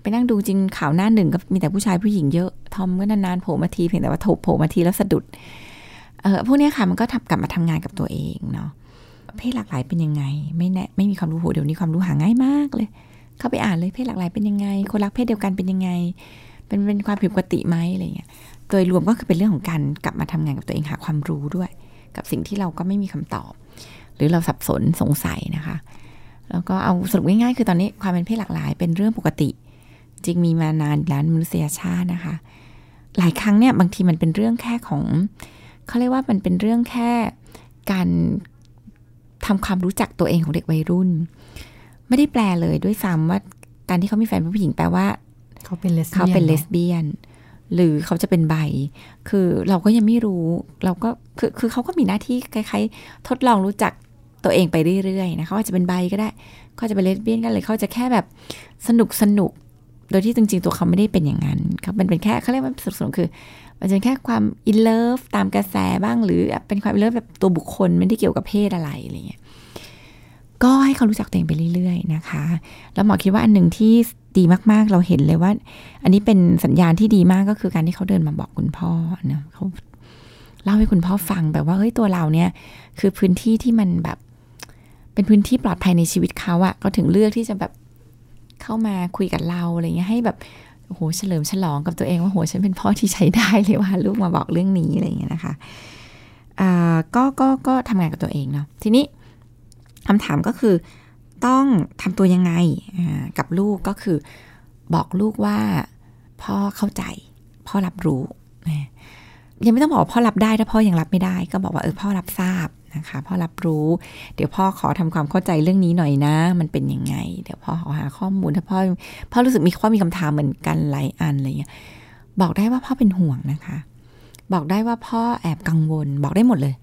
ไปนั่งดูจริงข่าวหน้าหนึ่งก็มีแต่ผู้ชายผู้หญิงเยอะ ทอมก็นานๆโผล่มาทีเพียงแต่ว่าโถโผล่มาทีแล้วสะดุด เออพวกนี้ค่ะมันก็ทำกลับมาทำงานกับตัวเองเนาะเพศหลากหลายเป็นยังไง ไม่แน่ไม่มีความรู้โหเดี๋ยวนี้ความรู้หาง่ายมากเลย เข้าไปอ่านเลยเพศหลากหลายเป็นยังไง คนรักเพศเดียวกันเป็นยังไง เป็นเป็นความผิดปกติไหมอะไรเงี้ย โดยรวมก็คือเป็นเรื่องของการกลับมาทำงานกับตัวเองหาความรู้ด้วย กับสิ่งที่เราก็ไม่มีคำตอบ หรือเราสับสนสงสัยนะคะ แล้วก็เอาสรุปง่ายๆคือตอนนี้ความเป็นเพศหลากหลายเป็นเรื่องปกติ จริงมีมานานแล้วมนุษยชาตินะคะ หลายครั้งเนี่ยบางทีมันเป็นเรื่องแค่ของเขาเรียกว่ามันเป็นเรื่องแค่การทำความรู้จักตัวเองของเด็กวัยรุ่น ไม่ได้แปลเลยด้วยซ้ำว่าการที่เขามีแฟนเป็นผู้หญิงแปลว่า เขาเป็นเลสเขาเป็นเลสเบี้ยน หรือเขาจะเป็น bi คือเราก็ยังไม่รู้ เราก็คือคือเขาก็มีหน้าที่คล้ายๆ ทดลองรู้จักตัวเองไปเรื่อยๆนะเขาอาจจะเป็นไบก็ได้เขาอาจจะเป็นเลสเบี้ยนก็เลยเขาจะแค่แบบสนุกสนุกโดยที่จริง ๆ ตัวเขาไม่ได้เป็นอย่างนั้นเขาเป็นเป็นแค่เขาเรียกว่าสนุกสนุกคือ มันจะเป็นแค่ความ in love ตามกระแสบ้างหรือเป็นความ in love แบบตัวบุคคลไม่ได้เกี่ยวกับเพศอะไรอะไรเงี้ย ก็ให้เขารู้จักตัวเองไปเรื่อยๆนะคะ แล้วหมอคิดว่าอันหนึ่งที่ดีมากๆ เราเห็นเลยว่า อันนี้เป็นสัญญาณที่ดีมากก็คือการที่เขาเดินมาบอกคุณพ่อเนะเขาเล่าให้คุณพ่อฟังแบบว่าเฮ้ยตัวเราเนี่ยคือพื้นที่ที่มันแบบเป็นพื้นที่ปลอดภัยในชีวิตเขาอะก็ถึงเลือกที่จะแบบเข้ามาคุยกับเราอะไรเงี้ยให้แบบโอ้โหเฉลิมฉลองกับตัวเองว่าโหฉันเป็นพ่อที่ใช้ได้เลยว่าลูกมาบอกเรื่องนี้อะไรเงี้ยนะคะอ่าก็ก็ก็ทำงานกับตัวเองเนาะทีนี้ คำถามก็คือต้องทำตัวยังไงกับลูกก็คือบอกลูกว่าพ่อเข้าใจ พ่อรับรู้ ยังไม่ต้องบอกว่าพ่อรับได้ถ้าพ่อยังรับไม่ได้ ก็บอกว่าเออพ่อรับทราบนะคะพ่อรับรู้ เดี๋ยวพ่อขอทำความเข้าใจเรื่องนี้หน่อยนะ มันเป็นยังไง เดี๋ยวพ่อขอหาข้อมูลถ้าพ่อพ่อรู้สึกมีข้อมีคำถามเหมือนกันหลายอันอะไรเงี้ยบอกได้ว่าพ่อเป็นห่วงนะคะ บอกได้ว่าพ่อแอบกังวล บอกได้หมดเลย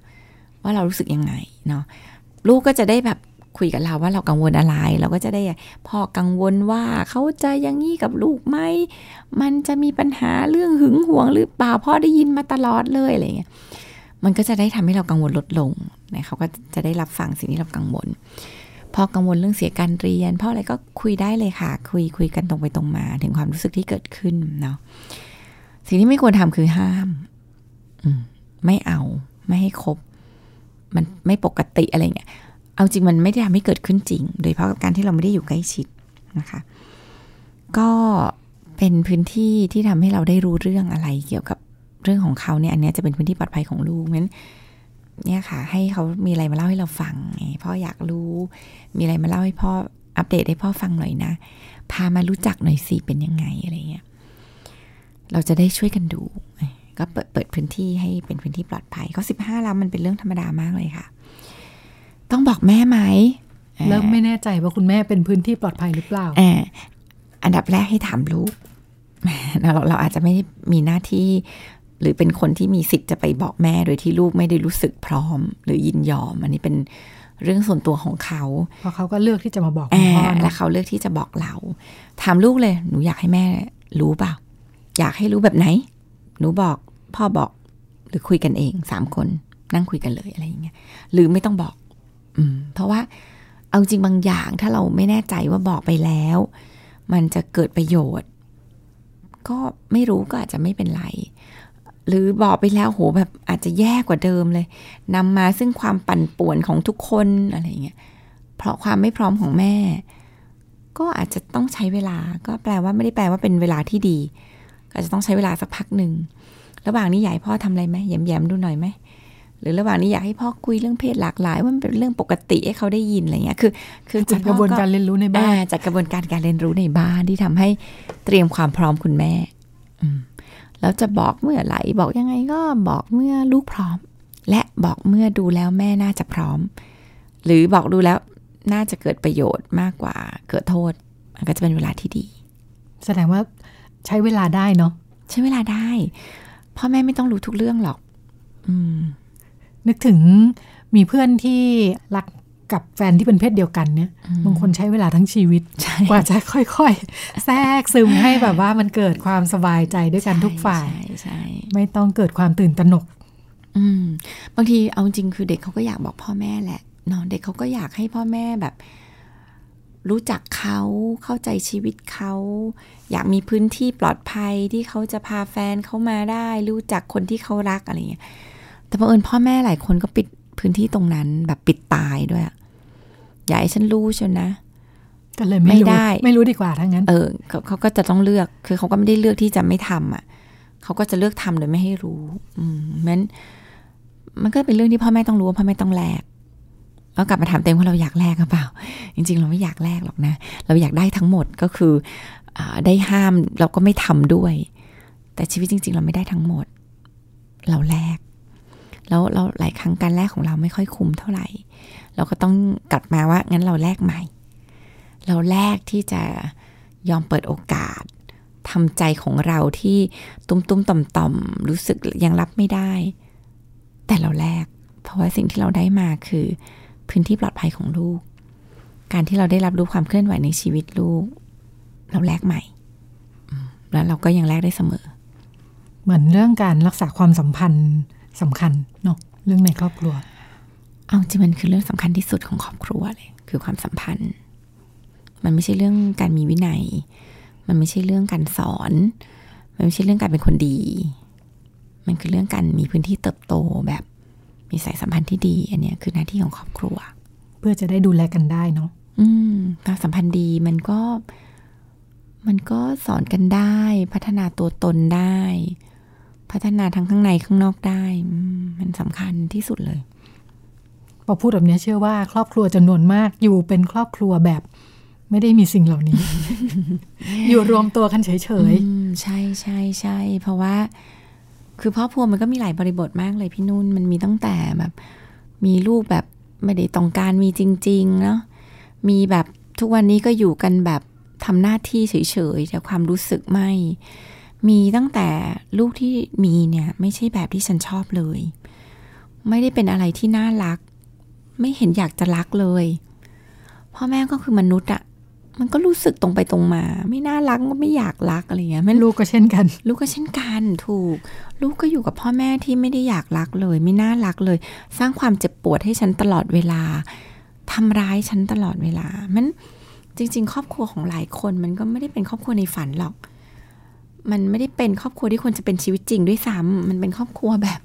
ว่าเรารู้สึกยังไงเนาะ ลูกก็จะได้แบบคุยกับเราว่าเรากังวลอะไร เราก็จะได้พ่อกังวลว่าเขาจะย่างนี้กับลูกไหมมันจะมีปัญหาเรื่องหึงหวงหรือเปล่าพ่อได้ยินมาตลอดเลยอะไรเงี้ยมันก็จะได้ทำให้เรากังวลลดลงนะเขาก็จะได้รับฟังสิ่งที่เรากังวลพ่อกังวลเรื่องเสียการเรียนพ่ออะไรก็คุยได้เลยค่ะ คุยคุยกันตรงไปตรงมาถึงความรู้สึกที่เกิดขึ้นเนาะสิ่งที่ไม่ควรทำคือห้ามอืมไม่เอาไม่ให้คบ มันไม่ปกติอะไรเงี้ย เอาจริงมันไม่ได้ทำให้เกิดขึ้นจริง โดยเฉพาะกับการที่เราไม่ได้อยู่ใกล้ชิดนะคะ ก็เป็นพื้นที่ที่ทำให้เราได้รู้เรื่องอะไรเกี่ยวกับเรื่องของเขาเนี่ยอันนี้จะเป็นพื้นที่ปลอดภัยของลูกนั้นเนี่ยค่ะ ให้เขามีอะไรมาเล่าให้เราฟังพ่ออยากรู้ มีอะไรมาเล่าให้พ่ออัปเดตให้พ่อฟังหน่อยนะ พามารู้จักหน่อยสิเป็นยังไงอะไรเงี้ยเราจะได้ช่วยกันดู ก็เปิดเปิดพื้นที่ให้เป็นพื้นที่ปลอดภัยเขาสิบห้าแล้วมันเป็นเรื่องธรรมดามากเลยค่ะ ต้องบอกแม่ไหมแล้วไม่แน่ใจว่าคุณแม่เป็นพื้นที่ปลอดภัยหรือเปล่าอ่าอันดับแรกให้ถามลูกเราเราอาจจะไม่มีหน้าที่ หรือเป็นคนที่มีสิทธิ์จะไปบอกแม่โดยที่ลูกไม่ได้รู้สึกพร้อม หรือยินยอม อันนี้เป็นเรื่องส่วนตัวของเขาเพราะเขาก็เลือกที่จะมาบอกอ่าพ่อแล้นะวเขาเลือกที่จะบอกเรา ถามลูกเลย หนูอยากให้แม่รู้เปล่า อยากให้รู้แบบไหน หนูบอกพ่อบอกหรือคุยกันเองสามคน นั่งคุยกันเลยอะไรอย่างเงี้ยหรือไม่ต้องบอก อืม เพราะว่าเอาจริงบางอย่างถ้าเราไม่แน่ใจว่าบอกไปแล้ว มันจะเกิดประโยชน์ ก็ไม่รู้ก็อาจจะไม่เป็นไร หรือบอกไปแล้วโหแบบอาจจะแย่กว่าเดิมเลยนำมาซึ่งความปั่นป่วนของทุกคนอะไรอย่างเงี้ยเพราะความไม่พร้อมของแม่ ก็อาจจะต้องใช้เวลา ก็แปลว่าไม่ได้แปลว่าเป็นเวลาที่ดี ก็อาจจะต้องใช้เวลาสักพักหนึ่ง ระหว่างนี้อยากให้พ่อทำอะไรไหมแย้มๆดูหน่อยไหมหรือระหว่างนี้อยากให้พ่อคุยเรื่องเพศหลากหลายว่ามันเป็นเรื่องปกติให้เขาได้ยินอะไรเงี้ยคือ คือจัดกระบวนการเรียนรู้ในบ้านอ่จัดกระบวนการการเรียนรู้ในบ้านที่ทำให้เตรียมความพร้อมคุณแม่อืมแล้วจะบอกเมื่อไหร่บอกยังไงก็บอกเมื่อลูกพร้อม และบอกเมื่อดูแล้วแม่น่าจะพร้อม หรือบอกดูแล้วน่าจะเกิดประโยชน์มากกว่าเกิดโทษ มันก็จะเป็นเวลาที่ดี แสดงว่า ใช้เวลาได้เนาะใช้เวลาได้พ่อแม่ไม่ต้องรู้ทุกเรื่องหรอก อืม นึกถึงมีเพื่อนที่รักกับแฟนที่เป็นเพศเดียวกันเนี่ยอืมบางคนใช้เวลาทั้งชีวิตใช่กว่าจะค่อยๆ แทรกซึมให้แบบว่ามันเกิดความสบายใจด้วยกันทุกฝ่ายใช่ใช่ไม่ต้องเกิดความตื่นตระหนก อืม บางทีเอาจริงคือเด็กเขาก็อยากบอกพ่อแม่แหละเนาะเด็กเขาก็อยากให้พ่อแม่แบบ รู้จักเขาเข้าใจชีวิตเขา อยากมีพื้นที่ปลอดภัยที่เขาจะพาแฟนเขามาได้ รู้จักคนที่เขารักอะไรเงี้ยแต่บังเอิญพ่อแม่หลายคนก็ปิดพื้นที่ตรงนั้นแบบปิดตายด้วยอะอย่าให้ฉันรู้ชนนะก็เลยไม่ไม่รู้ได้ ไม่รู้ดีกว่าทั้งนั้น เออเขาเขาก็จะต้องเลือกคือเขาก็ไม่ได้เลือกที่จะไม่ทำอะเขาก็จะเลือกทำโดยไม่ให้รู้ อืมมันมันก็เป็นเรื่องที่พ่อแม่ต้องรู้ว่าพ่อแม่ต้องแลก แล้วกลับมาถามเต็มว่าเราอยากแลกหรือเปล่า จริง ๆ เราไม่อยากแลกหรอกนะ เราอยากได้ทั้งหมดก็คืออได้ห้ามเราก็ไม่ทำด้วย แต่ชีวิตจริง ๆ เราไม่ได้ทั้งหมด เราแลกแล้วเราหลายครั้งการแลกของเราไม่ค่อยคุ้มเท่าไหร่ เราก็ต้องกลับมาว่างั้นเราแลกใหม่ เราแลกที่จะยอมเปิดโอกาสทำใจของเราที่ตุ้มตุ้มต่อมต่อมๆรู้สึกยังรับไม่ได้ แต่เราแลกเพราะว่าสิ่งที่เราได้มาคือ พื้นที่ปลอดภัยของลูก การที่เราได้รับรู้ความเคลื่อนไหวในชีวิตลูก เราแลกใหม่อืมแล้วเราก็ยังแลกได้เสมอ เหมือนเรื่องการรักษาความสัมพันธ์สำคัญเนาะเรื่องในครอบครัว เอาจริงมันคือเรื่องสำคัญที่สุดของครอบครัวเลยคือความสัมพันธ์ มันไม่ใช่เรื่องการมีวินัย มันไม่ใช่เรื่องการสอน มันไม่ใช่เรื่องการเป็นคนดี มันคือเรื่องการมีพื้นที่เติบโตแบบ มีสายสัมพันธ์ที่ดี อันเนี้ยคือหน้าที่ของครอบครัว เพื่อจะได้ดูแลกันได้เนาะอืมความสัมพันธ์ดีมันก็ มันก็สอนกันได้ พัฒนาตัวตนได้ พัฒนาทั้งข้างในข้างนอกได้อืมมันสำคัญที่สุดเลยพอพูดแบบนี้เชื่อว่าครอบครัวจำนวนมากอยู่เป็นครอบครัวแบบไม่ได้มีสิ่งเหล่านี้ อยู่รวมตัวกันเฉยอืมใช่ใช่ใช่เพราะว่า คือครอบครัวมันก็มีหลายบริบทมากเลยพี่นุ่นมันมีตั้งแต่แบบ มีลูกแบบไม่ได้ต้องการมีจริง ๆ เนาะมีแบบทุกวันนี้ก็อยู่กันแบบทำหน้าที่เฉยๆแต่ความรู้สึกไม่ มีตั้งแต่ลูกที่มีเนี่ย ไม่ใช่แบบที่ฉันชอบเลย ไม่ได้เป็นอะไรที่น่ารัก ไม่เห็นอยากจะรักเลยพ่อแม่ก็คือมนุษย์อะ มันก็รู้สึกตรงไปตรงมา ไม่น่ารักก็ไม่อยากรักอะไรเงี้ยมันลูกก็เช่นกัน ลูกก็เช่นกันถูก ลูกก็อยู่กับพ่อแม่ที่ไม่ได้อยากรักเลย ไม่น่ารักเลย สร้างความเจ็บปวดให้ฉันตลอดเวลาทำร้ายฉันตลอดเวลา มันจริง ๆ ครอบครัวของหลายคนมันก็ไม่ได้เป็นครอบครัวในฝันหรอก มันไม่ได้เป็นครอบครัวที่ควรจะเป็นชีวิตจริงด้วยซ้ำมันเป็นครอบครัวแบบ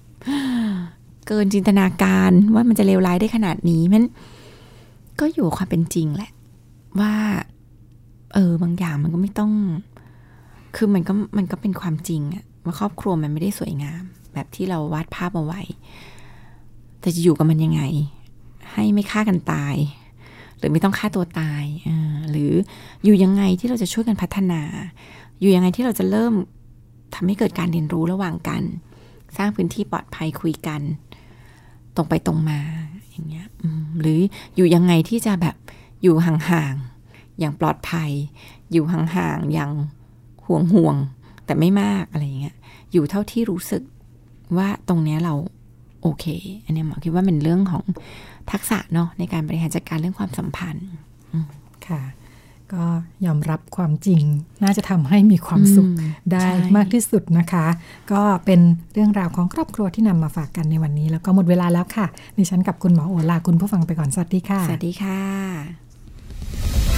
เกินจินตนาการว่ามันจะเลวร้ายได้ขนาดนี้มันก็อยู่กับความเป็นจริงแหละ ว่า เออบางอย่างมันก็ไม่ต้อง คือมันก็มันก็เป็นความจริงอะว่าครอบครัวมันไม่ได้สวยงาม แบบที่เราวาดภาพเอาไว้ แต่จะอยู่กับมันยังไง ให้ไม่ฆ่ากันตาย หรือไม่ต้องฆ่าตัวตายอหรืออยู่ยังไงที่เราจะช่วยกันพัฒนา อยู่ยังไงที่เราจะเริ่มทำให้เกิดการเรียนรู้ระหว่างกัน สร้างพื้นที่ปลอดภัยคุยกัน ตรงไปตรงมาอย่างเงี้ยหรืออยู่ยังไงที่จะแบบอยู่ห่างๆ อย่างปลอดภัย อยู่ห่างๆอย่างห่วงห่วงแต่ไม่มากอะไรเงี้ยอยู่เท่าที่รู้สึกว่าตรงเนี้ยเราโอเค อันนี้หมอคิดว่าเป็นเรื่องของทักษะเนาะในการบริหารจัดการเรื่องความสัมพันธ์ค่ะ ก็ยอมรับความจริง น่าจะทำให้มีความสุขได้มากที่สุดนะคะ ก็เป็นเรื่องราวของครอบครัวที่นำมาฝากกันในวันนี้ แล้วก็หมดเวลาแล้วค่ะดิฉันกับคุณหมอโอลาคุณผู้ฟังไปก่อนสวัสดีค่ะ สวัสดีค่ะ